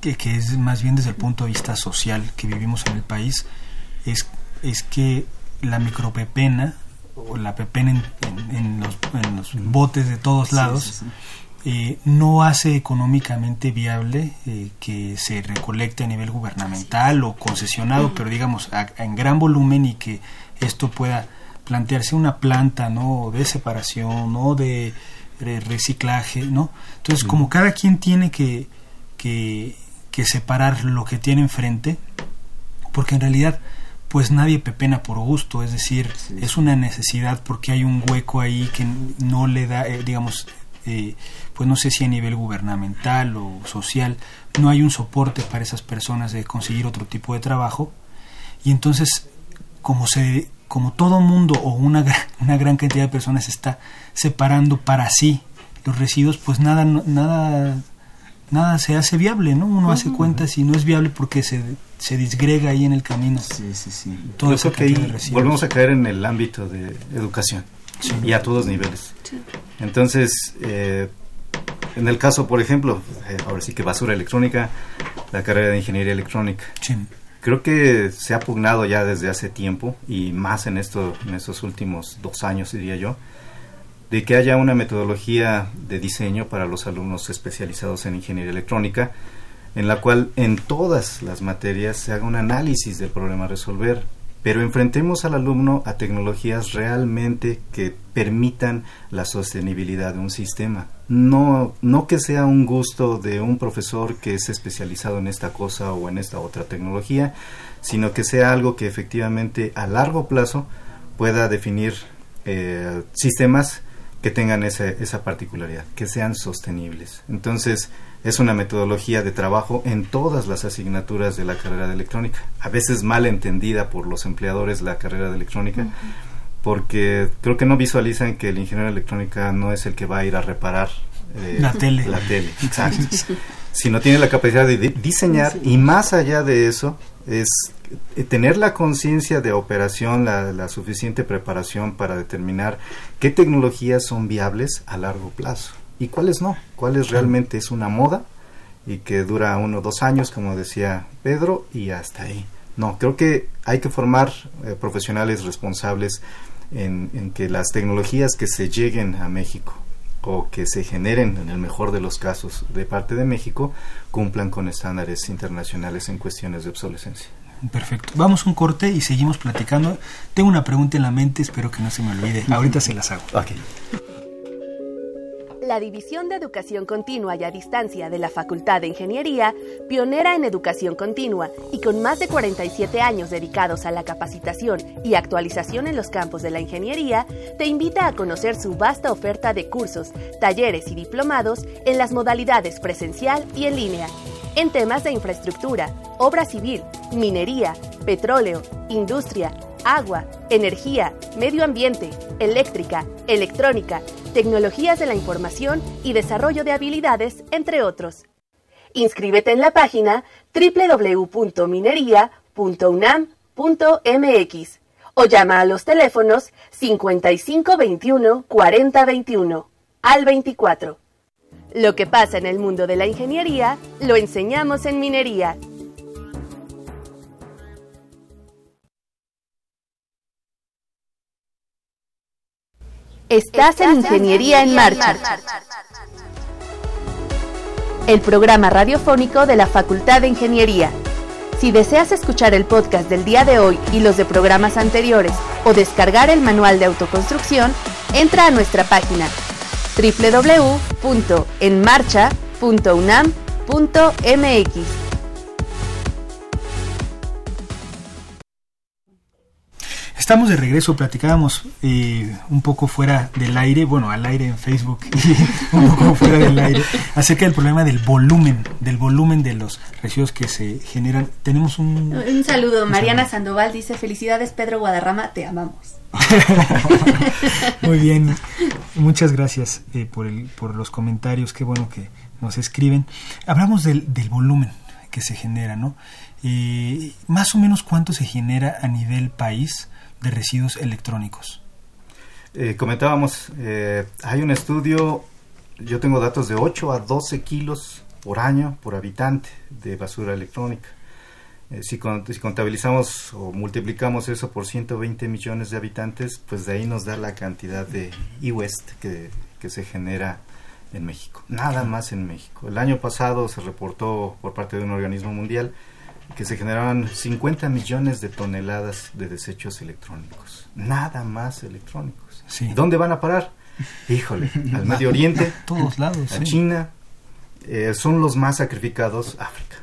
que, que es más bien desde el punto de vista social que vivimos en el país, es, es que la micropepena o la pepena en, en, los, en los, botes de todos lados eh, no hace económicamente viable eh, que se recolecte a nivel gubernamental o concesionado, pero digamos en gran volumen y que esto pueda plantearse una planta, ¿no? De separación, ¿no? De, reciclaje, ¿no? Entonces, como cada quien tiene que, que, separar lo que tiene enfrente, porque en realidad, pues nadie pepena por gusto, es decir, es una necesidad porque hay un hueco ahí que no le da, eh, digamos, eh, pues no sé si a nivel gubernamental o social, no hay un soporte para esas personas de conseguir otro tipo de trabajo, y entonces, como se como todo mundo o una, una gran cantidad de personas está separando para sí los residuos, pues nada, nada, nada se hace viable, ¿no? Uno hace cuentas y no es viable porque se, se disgrega ahí en el camino. Sí, sí, sí. Todo eso que volvemos a caer en el ámbito de educación y a todos niveles. Entonces, eh, en el caso, por ejemplo, eh, ahora sí que basura electrónica, la carrera de ingeniería electrónica. Sí creo que se ha pugnado ya desde hace tiempo y más en, esto, en estos últimos dos años, diría yo, de que haya una metodología de diseño para los alumnos especializados en ingeniería electrónica, en la cual en todas las materias se haga un análisis del problema a resolver, pero enfrentemos al alumno a tecnologías realmente que permitan la sostenibilidad de un sistema. No, no que sea un gusto de un profesor que es especializado en esta cosa o en esta otra tecnología, sino que sea algo que efectivamente a largo plazo pueda definir eh, sistemas que tengan esa, esa particularidad, que sean sostenibles. Entonces, es una metodología de trabajo en todas las asignaturas de la carrera de electrónica, a veces mal entendida por los empleadores la carrera de electrónica, porque creo que no visualizan que el ingeniero de electrónica no es el que va a ir a reparar eh, la tele, la tele exacto. sino tiene la capacidad de diseñar y más allá de eso es eh, tener la conciencia de operación, la, la, suficiente preparación para determinar qué tecnologías son viables a largo plazo y cuáles no, cuáles realmente es una moda y que dura uno o dos años, como decía Pedro, y hasta ahí. No, creo que hay que formar eh, profesionales responsables en, en, que las tecnologías que se lleguen a México o que se generen, en el mejor de los casos, de parte de México, cumplan con estándares internacionales en cuestiones de obsolescencia. Perfecto. Vamos a un corte y seguimos platicando. Tengo una pregunta en la mente, espero que no se me olvide. Ahorita se las hago. Okay. La División de Educación Continua y a Distancia de la Facultad de Ingeniería, pionera en educación continua y con más de 47 años dedicados a la capacitación y actualización en los campos de la ingeniería, te invita a conocer su vasta oferta de cursos, talleres y diplomados en las modalidades presencial y en línea, en temas de infraestructura, obra civil, minería, petróleo, industria, agua, energía, medio ambiente, eléctrica, electrónica, tecnologías de la información y desarrollo de habilidades, entre otros. Inscríbete en la página www.minería.unam.mx o llama a los teléfonos 5521 4021 al 24. Lo que pasa en el mundo de la ingeniería, lo enseñamos en minería. Estás en Ingeniería en Marcha. El programa radiofónico de la Facultad de Ingeniería. Si deseas escuchar el podcast del día de hoy y los de programas anteriores o descargar el manual de autoconstrucción, entra a nuestra página www.enmarcha.unam.mx. Estamos de regreso, platicábamos eh, un poco fuera del aire, bueno, al aire en Facebook y un poco fuera del aire, acerca del problema del volumen, del volumen de los residuos que se generan. Tenemos un... Un saludo, Mariana Sandoval dice, felicidades Pedro Guadarrama, te amamos. Muy bien, muchas gracias eh, por, el, por los comentarios, qué bueno que nos escriben. Hablamos del, del volumen que se genera, ¿no? Eh, más o menos cuánto se genera a nivel país de residuos electrónicos. Eh, comentábamos, eh, hay un estudio, yo tengo datos de 8 a 12 kilos por año por habitante de basura electrónica. Eh, si, si, contabilizamos o multiplicamos eso por 120 millones de habitantes, pues de ahí nos da la cantidad de e-waste que, que se genera en México. Nada más en México. El año pasado se reportó por parte de un organismo mundial que se generaban 50 millones de toneladas de desechos electrónicos. Nada más electrónicos. Sí. ¿Dónde van a parar? Híjole, al Medio Oriente, todos lados, a sí. China, eh, son los más sacrificados, África.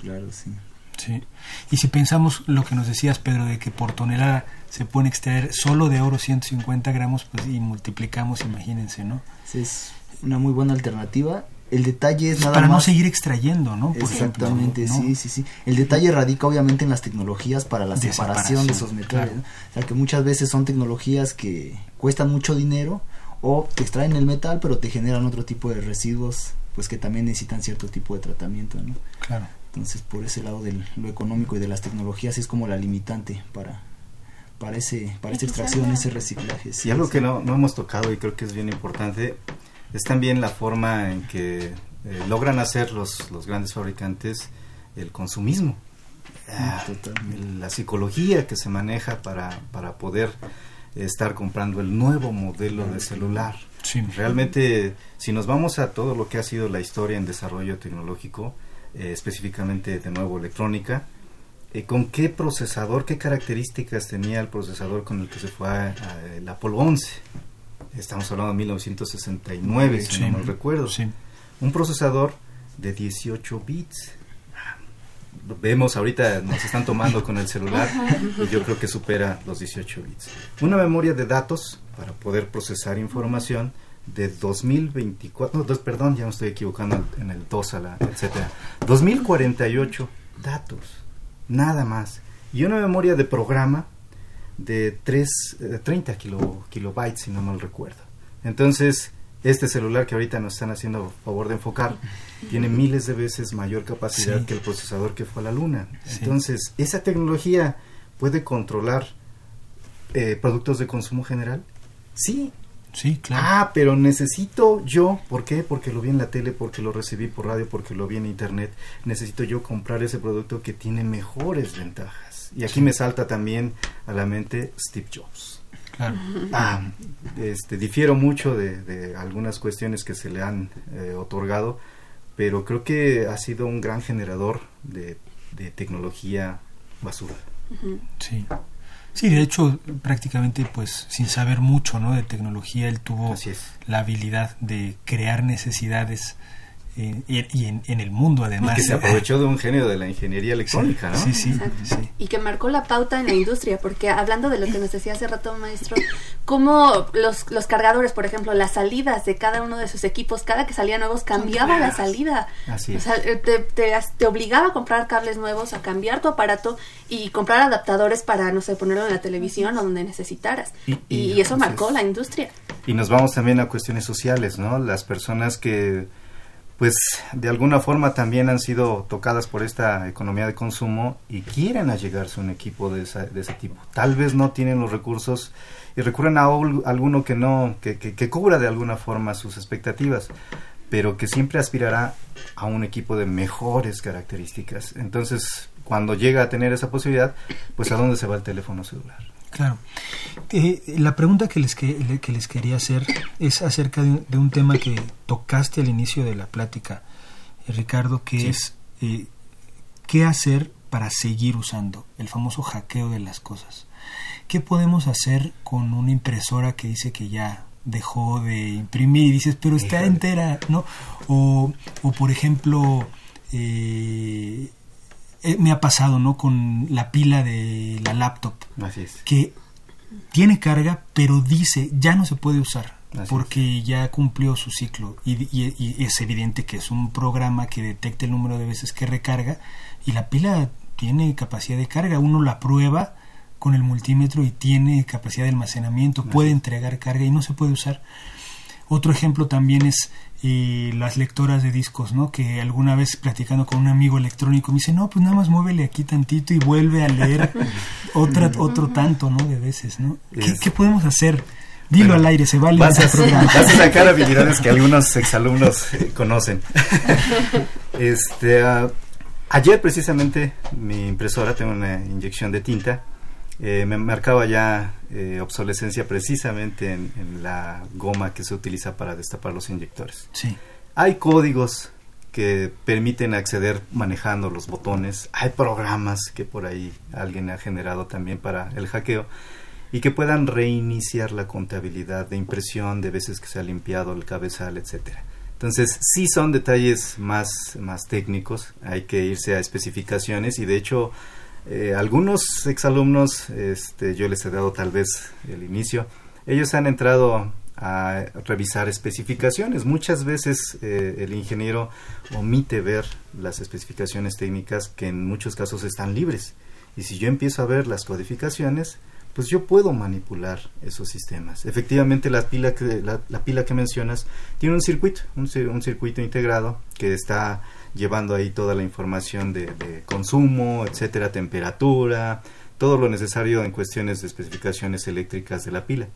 Claro, sí. Sí. Y si pensamos lo que nos decías, Pedro, de que por tonelada se puede extraer solo de oro 150 gramos, pues y multiplicamos, imagínense, ¿no? Sí, es una muy buena alternativa el detalle es nada para más... no seguir extrayendo, ¿no? Por Exactamente, ejemplo, ¿no? sí, sí, sí. El detalle radica obviamente en las tecnologías para la De separación, separación, de esos metales. claro. ¿no? O sea, que muchas veces son tecnologías que cuestan mucho dinero o te extraen el metal, pero te generan otro tipo de residuos, pues que también necesitan cierto tipo de tratamiento, ¿no? Claro. Entonces, por ese lado de lo económico y de las tecnologías es como la limitante para para ese para esa extracción, ese reciclaje. Y algo que no, no hemos tocado y creo que es bien importante es también la forma en que eh, logran hacer los, los grandes fabricantes el consumismo. Ah, la psicología que se maneja para, para poder estar comprando el nuevo modelo de celular. Sí. Realmente, si nos vamos a todo lo que ha sido la historia en desarrollo tecnológico, eh, específicamente de nuevo electrónica, eh, ¿con qué procesador, qué características tenía el procesador con el que se fue a, a el Apolo 11? Estamos hablando de 1969, si Sí. no mal recuerdo. Sí. Un procesador de 18 bits. Vemos ahorita, nos están tomando con el celular y yo creo que supera los 18 bits. Una memoria de datos para poder procesar información de 2024, no, dos, perdón, ya me estoy equivocando en el 2 a la, etcétera. 2048 datos, nada más. Y una memoria de programa de 3, eh, 30 kilo, kilobytes, si no mal recuerdo. Entonces, este celular que ahorita nos están haciendo favor de enfocar tiene miles de veces mayor capacidad Sí. que el procesador que fue a la luna. Sí. Entonces, esa tecnología puede controlar eh, productos de consumo general. Sí. Sí, claro. Ah, pero necesito yo, ¿por qué? Porque lo vi en la tele, porque lo recibí por radio, porque lo vi en internet. Necesito yo comprar ese producto que tiene mejores ventajas. Y aquí Sí. me salta también a la mente Steve Jobs. claro. Ah, este, difiero mucho de, de algunas cuestiones que se le han eh, otorgado, pero creo que ha sido un gran generador de, de tecnología basura. Sí. Sí, de hecho, prácticamente, pues, sin saber mucho, ¿no? De tecnología, él tuvo la habilidad de crear necesidades eh, y, en, el mundo además. que se aprovechó de un genio de la ingeniería electrónica, ¿no? Sí, sí, Y que marcó la pauta en la industria, porque hablando de lo que nos decía hace rato, maestro, cómo los, los cargadores, por ejemplo, las salidas de cada uno de sus equipos, cada que salía nuevos, cambiaba la salida. Así O sea, eh, te, obligaba a comprar cables nuevos, a cambiar tu aparato y comprar adaptadores para, no sé, ponerlo en la televisión o donde necesitaras. Y, eso marcó la industria. Y nos vamos también a cuestiones sociales, ¿no? Las personas que pues de alguna forma también han sido tocadas por esta economía de consumo y quieren allegarse un equipo de, de ese tipo. Tal vez no tienen los recursos y recurren a alguno que no, que, que, cubra de alguna forma sus expectativas, pero que siempre aspirará a un equipo de mejores características. Entonces, cuando llega a tener esa posibilidad, pues a dónde se va el teléfono celular. Claro. Eh, la pregunta que les, que, les quería hacer es acerca de, un tema que tocaste al inicio de la plática, eh, Ricardo, que es eh, qué hacer para seguir usando el famoso hackeo de las cosas. ¿Qué podemos hacer con una impresora que dice que ya dejó de imprimir y dices, pero está entera, ¿no? O, o por ejemplo, eh, eh, me ha pasado, ¿no? Con la pila de la laptop. Que tiene carga, pero dice, ya no se puede usar. porque ya cumplió su ciclo y, es evidente que es un programa que detecta el número de veces que recarga y la pila tiene capacidad de carga. Uno la prueba con el multímetro y tiene capacidad de almacenamiento, puede entregar carga y no se puede usar. Otro ejemplo también es y las lectoras de discos, ¿no? Que alguna vez platicando con un amigo electrónico me dice, no, pues nada más muévele aquí tantito y vuelve a leer otra, otro tanto, ¿no? De veces, ¿no? ¿Qué, podemos hacer? Dilo al aire, se vale. Vas, a, vas a sacar habilidades que algunos exalumnos eh, conocen. este, ah, ayer precisamente mi impresora, tengo una inyección de tinta, eh, me marcaba ya eh, obsolescencia precisamente en, la goma que se utiliza para destapar los inyectores. Sí. Hay códigos que permiten acceder manejando los botones, hay programas que por ahí alguien ha generado también para el hackeo y que puedan reiniciar la contabilidad de impresión de veces que se ha limpiado el cabezal, etcétera. Entonces, sí son detalles más, más técnicos, hay que irse a especificaciones y de hecho eh, algunos exalumnos, este, yo les he dado tal vez el inicio, ellos han entrado a revisar especificaciones. Muchas veces eh, el ingeniero omite ver las especificaciones técnicas que en muchos casos están libres. Y si yo empiezo a ver las codificaciones, pues yo puedo manipular esos sistemas. Efectivamente, la pila que, la, pila que mencionas tiene un circuito, un, un circuito integrado que está llevando ahí toda la información de, consumo, etcétera, temperatura, todo lo necesario en cuestiones de especificaciones eléctricas de la pila.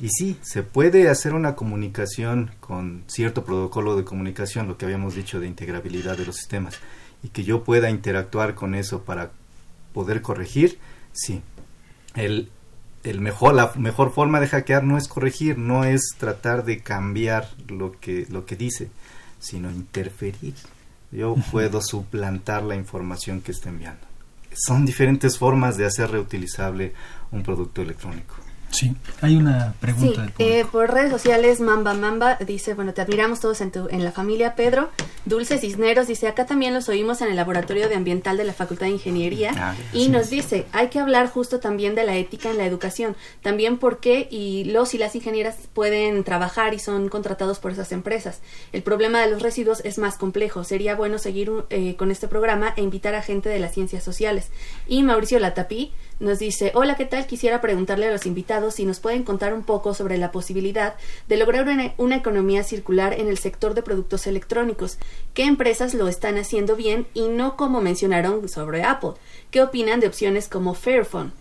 Y sí, se puede hacer una comunicación con cierto protocolo de comunicación, lo que habíamos dicho de integrabilidad de los sistemas, y que yo pueda interactuar con eso para poder corregir, sí. El, el mejor, la mejor forma de hackear no es corregir, no es tratar de cambiar lo que, lo que dice, sino interferir yo puedo suplantar la información que está enviando. Son diferentes formas de hacer reutilizable un producto electrónico. Sí, hay una pregunta. Sí, eh, por redes sociales, Mamba Mamba dice, bueno, te admiramos todos en, tu, en la familia. Pedro, Dulce Cisneros dice, acá también los oímos en el laboratorio de ambiental de la Facultad de Ingeniería. Ah, y nos dice, hay que hablar justo también de la ética en la educación. También por qué y los y las ingenieras pueden trabajar y son contratados por esas empresas. El problema de los residuos es más complejo. Sería bueno seguir eh, con este programa e invitar a gente de las ciencias sociales. Y Mauricio Latapí nos dice, hola, ¿qué tal? Quisiera preguntarle a los invitados si nos pueden contar un poco sobre la posibilidad de lograr una, economía circular en el sector de productos electrónicos. ¿Qué empresas lo están haciendo bien y no como mencionaron sobre Apple? ¿Qué opinan de opciones como Fairphone?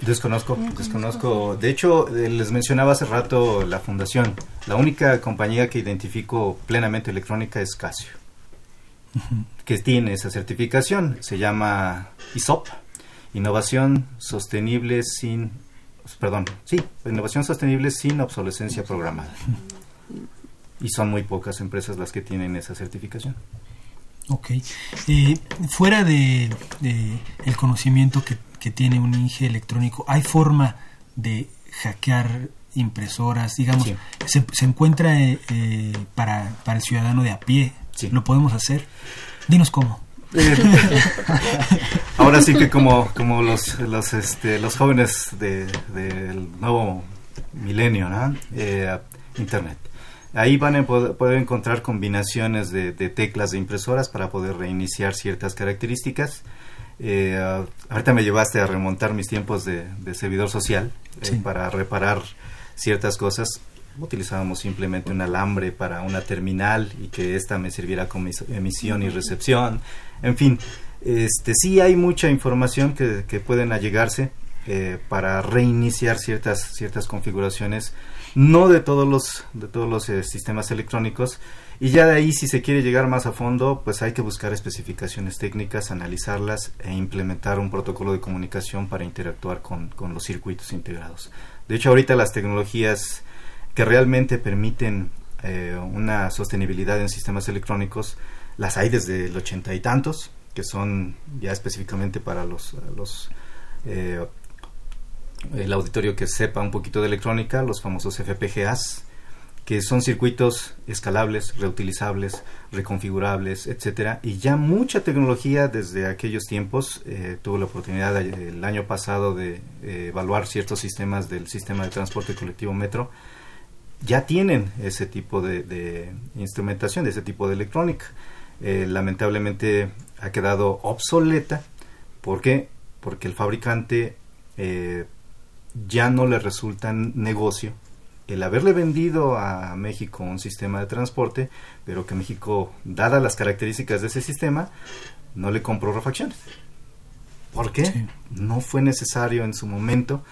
Desconozco, desconozco. De hecho, eh, les mencionaba hace rato la fundación. La única compañía que identifico plenamente electrónica es Casio que tiene esa certificación. Se llama ISOP, Innovación Sostenible sin, perdón, sí, Innovación Sostenible sin obsolescencia programada. Y son muy pocas empresas las que tienen esa certificación. Ok. Eh, fuera de, el conocimiento que, que, tiene un Inge electrónico, ¿hay forma de hackear impresoras? Digamos, se, se, encuentra eh, eh, para, para el ciudadano de a pie. ¿Lo podemos hacer? Dinos cómo. Ahora sí que como, como los, los, este, los jóvenes del de, nuevo milenio, ¿no? Internet. Ahí van a poder, encontrar combinaciones de, teclas de impresoras para poder reiniciar ciertas características. Eh, ahorita me llevaste a remontar mis tiempos de, servidor social eh, para reparar ciertas cosas. Utilizábamos simplemente un alambre para una terminal y que ésta me sirviera como emisión y recepción. En fin, este, sí hay mucha información que, que pueden allegarse eh, para reiniciar ciertas, ciertas configuraciones no de todos los, de todos los eh, sistemas electrónicos. Y ya de ahí, si se quiere llegar más a fondo, pues hay que buscar especificaciones técnicas, analizarlas e implementar un protocolo de comunicación para interactuar con, con los circuitos integrados. De hecho, ahorita las tecnologías que realmente permiten eh, una sostenibilidad en sistemas electrónicos, las hay desde el ochenta y tantos, que son ya específicamente para los, los eh, el auditorio que sepa un poquito de electrónica, los famosos FPGAs, que son circuitos escalables, reutilizables, reconfigurables, etcétera, y ya mucha tecnología desde aquellos tiempos. Eh, tuve la oportunidad el año pasado de eh, evaluar ciertos sistemas del sistema de transporte colectivo Metro. Ya tienen ese tipo de, instrumentación, de ese tipo de electrónica. Eh, lamentablemente ha quedado obsoleta. ¿Por qué? Porque el fabricante ya no le resulta negocio el haberle vendido a México un sistema de transporte, pero que México, dadas las características de ese sistema, no le compró refacciones. ¿Por qué? No fue necesario en su momento,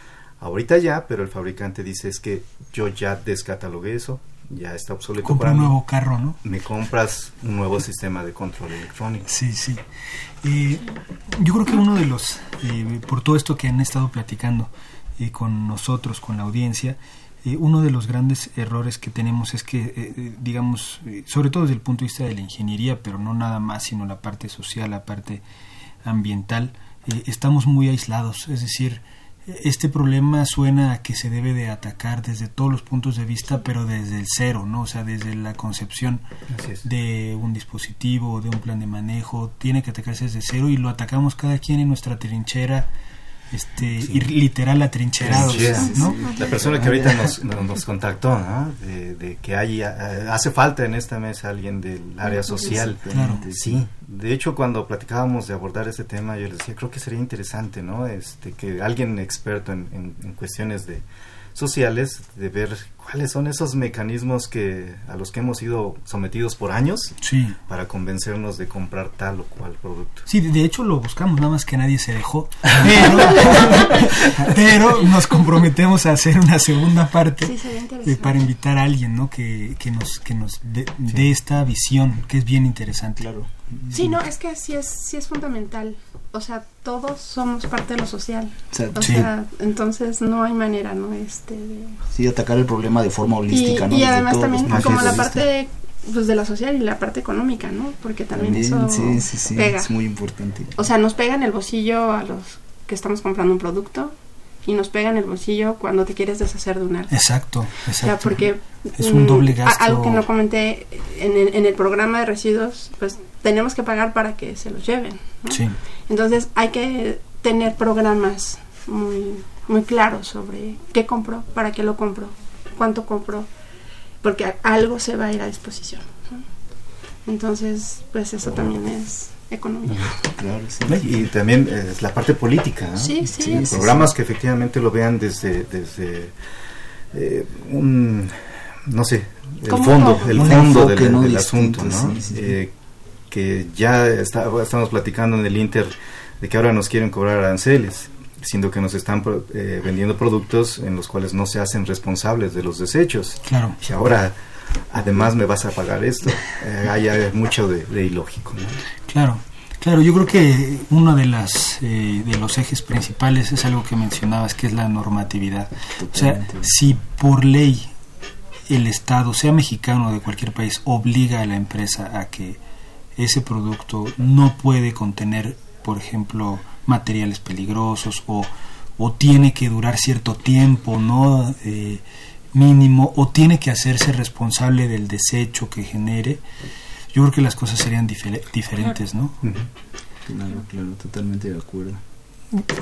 ahorita ya, pero el fabricante dice es que yo ya descatalogué eso, ya está obsoleto. Compra un nuevo carro, ¿no? Me compras un nuevo sistema de control electrónico. Sí, sí. Eh, yo creo que uno de los, eh, por todo esto que han estado platicando, con nosotros, con la audiencia, eh, uno de los grandes errores que tenemos es que, eh, eh, digamos, sobre todo desde el punto de vista de la ingeniería, pero no nada más, sino la parte social, la parte ambiental, estamos muy aislados. Es decir, este problema suena a que se debe de atacar desde todos los puntos de vista, pero desde el cero, ¿no? O sea, desde la concepción de un dispositivo, de un plan de manejo, tiene que atacarse desde cero y lo atacamos cada quien en nuestra trinchera este, ir literal atrincherados. ¿no? La persona que ahorita nos, nos contactó, ¿no? de, que hay, eh, hace falta en esta mesa alguien del área social. Claro. Sí, de hecho cuando platicábamos de abordar este tema, yo les decía, creo que sería interesante, ¿no? Este, que alguien experto en, en cuestiones de sociales de ver cuáles son esos mecanismos que a los que hemos sido sometidos por años para convencernos de comprar tal o cual producto. Sí, de hecho lo buscamos, nada más que nadie se dejó. Pero, nos comprometemos a hacer una segunda parte para invitar a alguien ¿no? que, que nos, que nos dé esta visión, que es bien interesante. Claro. Sí, no, es que sí es, sí es fundamental. O sea, todos somos parte de lo social. O sea, entonces no hay manera, ¿no? Este, Sí, atacar el problema de forma holística, y, ¿no? Y además también como la parte pues, de la social y la parte económica, ¿no? Porque también, eso sí, sí, sí, pega. Es muy importante. O sea, nos pega en el bolsillo a los que estamos comprando un producto y nos pega en el bolsillo cuando te quieres deshacer de un arte. Exacto, exacto. O sea, porque es un doble gasto. Algo que no comenté en el, en el programa de residuos, pues tenemos que pagar para que se los lleven. Sí. Entonces hay que tener programas muy, muy claros sobre qué compro, para qué lo compro, cuánto compro, porque algo se va a ir a disposición. Entonces, pues eso también es economía. Claro, sí. Y también es la parte política, Sí, sí. programas que efectivamente lo vean desde, desde eh, un, no sé, el fondo, el fondo del, asunto, ¿no? Eh, que ya estamos platicando en el Inter de que ahora nos quieren cobrar aranceles, siendo que nos están eh, vendiendo productos en los cuales no se hacen responsables de los desechos. Claro. Y ahora, además, me vas a pagar esto. Eh, hay, mucho de, ilógico. Claro. Claro, yo creo que uno de las eh, de los ejes principales es algo que mencionabas, que es la normatividad. O sea, si por ley el Estado, sea mexicano o de cualquier país, obliga a la empresa a que ese producto no puede contener, por ejemplo, materiales peligrosos o, o tiene que durar cierto tiempo, ¿no? Eh, mínimo o tiene que hacerse responsable del desecho que genere, yo creo que las cosas serían diferentes, ¿no? Claro, claro, totalmente de acuerdo.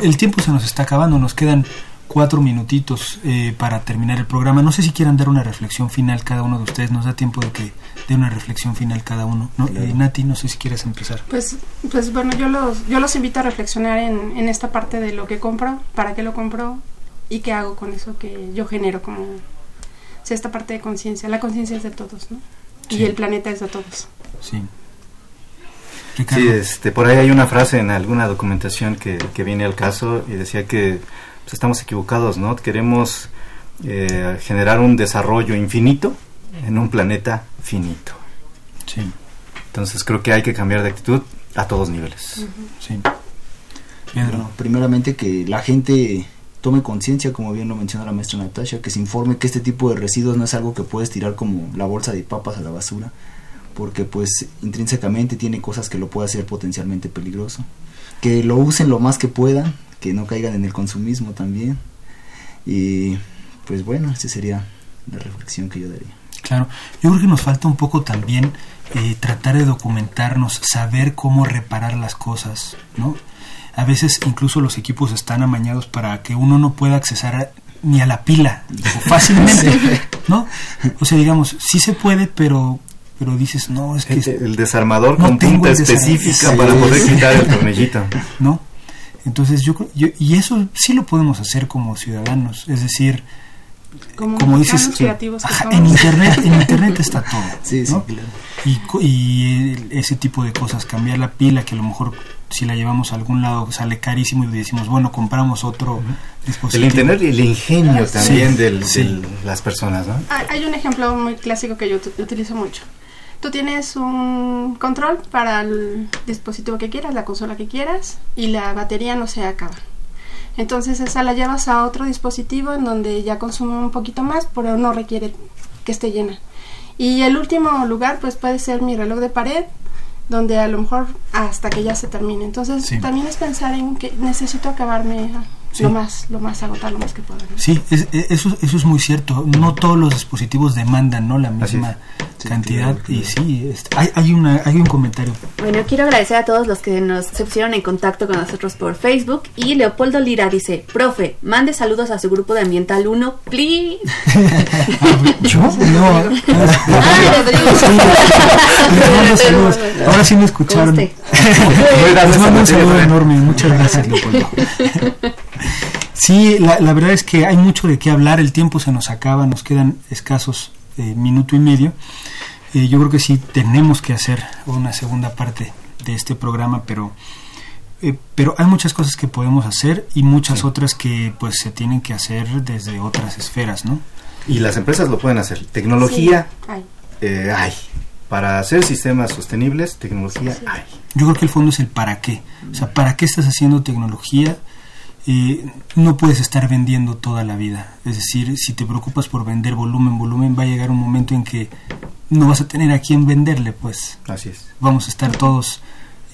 El tiempo se nos está acabando, nos quedan cuatro minutitos eh, para terminar el programa. No sé si quieran dar una reflexión final cada uno de ustedes. Nos da tiempo de que dé una reflexión final cada uno. ¿no? Eh, Nati, no sé si quieres empezar. Pues, pues bueno, yo los, yo los invito a reflexionar en, en esta parte de lo que compro, para qué lo compro y qué hago con eso que yo genero como esta parte de conciencia. La conciencia es de todos, ¿no? Y el planeta es de todos. Sí. Sí, este, por ahí hay una frase en alguna documentación que, que viene al caso y decía que pues, estamos equivocados, ¿no? Queremos eh, generar un desarrollo infinito en un planeta finito. Sí. Entonces creo que hay que cambiar de actitud a todos niveles. Sí. Bueno, primeramente que la gente tome conciencia, como bien lo menciona la maestra Natasha, que se informe que este tipo de residuos no es algo que puedes tirar como la bolsa de papas a la basura, porque pues intrínsecamente tiene cosas que lo puede hacer potencialmente peligroso. Que lo usen lo más que puedan, que no caigan en el consumismo también. Y pues bueno, esa sería la reflexión que yo daría. Claro, yo creo que nos falta un poco también eh, tratar de documentarnos, saber cómo reparar las cosas, ¿no? a veces incluso los equipos están amañados para que uno no pueda accesar ni a la pila fácilmente, ¿no? O sea, digamos, sí se puede, pero pero dices, no, es que... El, desarmador con punta específica para poder quitar el tornillito. ¿No? Entonces yo, yo, y eso sí lo podemos hacer como ciudadanos, es decir, como, dices, en internet, en internet está todo, sí, ¿no? sí, claro. y, y ese tipo de cosas, cambiar la pila que a lo mejor si la llevamos a algún lado sale carísimo y decimos, bueno, compramos otro dispositivo. El internet y el ingenio también de las personas, ¿no? Hay un ejemplo muy clásico que yo utilizo mucho. Tú tienes un control para el dispositivo que quieras, la consola que quieras, y la batería no se acaba. Entonces esa la llevas a otro dispositivo en donde ya consume un poquito más, pero no requiere que esté llena. Y el último lugar pues puede ser mi reloj de pared donde a lo mejor hasta que ya se termine. Entonces también es pensar en que necesito acabarme lo más lo más agotar lo más que pueda. Sí, e, eso eso es muy cierto. No todos los dispositivos demandan no la misma cantidad y sí, este, hay hay una hay un comentario. Bueno, quiero agradecer a todos los que nos se pusieron en contacto con nosotros por Facebook y Leopoldo Lira dice, "Profe, mande saludos a su grupo de Ambiental 1, please." ¿Yo? No. Ahora sí me escucharon. Les mando un saludo enorme. Muchas gracias, Leopoldo. Sí, la, verdad es que hay mucho de qué hablar, el tiempo se nos acaba, nos quedan escasos eh, minuto y medio. Eh, yo creo que sí tenemos que hacer una segunda parte de este programa, pero eh, pero hay muchas cosas que podemos hacer y muchas otras que pues se tienen que hacer desde otras esferas, ¿no? Y las empresas lo pueden hacer. Tecnología eh, hay. Para hacer sistemas sostenibles, tecnología hay. Yo creo que el fondo es el para qué. O sea, ¿para qué estás haciendo tecnología? No puedes estar vendiendo toda la vida. Es decir, si te preocupas por vender volumen, volumen, va a llegar un momento en que no vas a tener a quién venderle, pues. Así es. Vamos a estar todos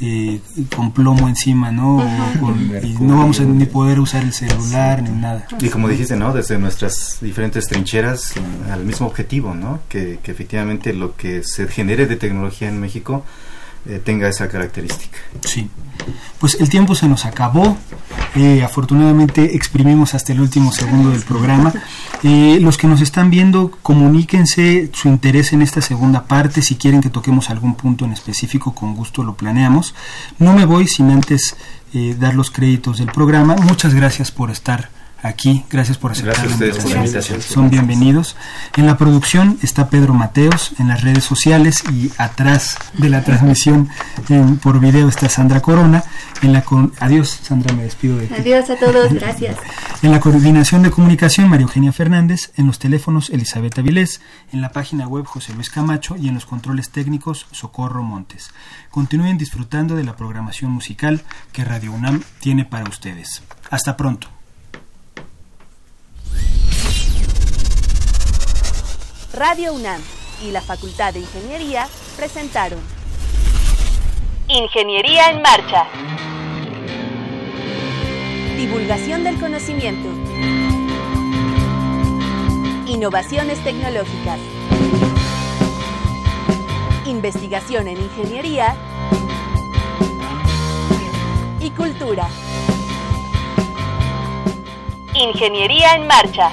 eh, con plomo encima, ¿no? y no vamos a ni poder usar el celular ni nada. Y como dijiste, ¿no? Desde nuestras diferentes trincheras al mismo objetivo, ¿no? Que, que efectivamente lo que se genere de tecnología en México eh, tenga esa característica. Sí. Pues el tiempo se nos acabó. Eh, afortunadamente exprimimos hasta el último segundo del programa. Eh, los que nos están viendo, comuníquense su interés en esta segunda parte. Si quieren que toquemos algún punto en específico, con gusto lo planeamos. No me voy sin antes dar los créditos del programa. Muchas gracias por estar aquí. Gracias por aceptar la invitación. Son bienvenidos. En la producción está Pedro Mateos, en las redes sociales y atrás de la transmisión por video está Sandra Corona. En la Adiós, Sandra, me despido de Adiós a todos, gracias. En la coordinación de comunicación, María Eugenia Fernández. En los teléfonos, Elizabeth Avilés. En la página web, José Luis Camacho. Y en los controles técnicos, Socorro Montes. Continúen disfrutando de la programación musical que Radio UNAM tiene para ustedes. Hasta pronto. Radio UNAM y la Facultad de Ingeniería presentaron Ingeniería en Marcha. Divulgación del conocimiento. Innovaciones tecnológicas. Investigación en ingeniería y cultura. Ingeniería en Marcha.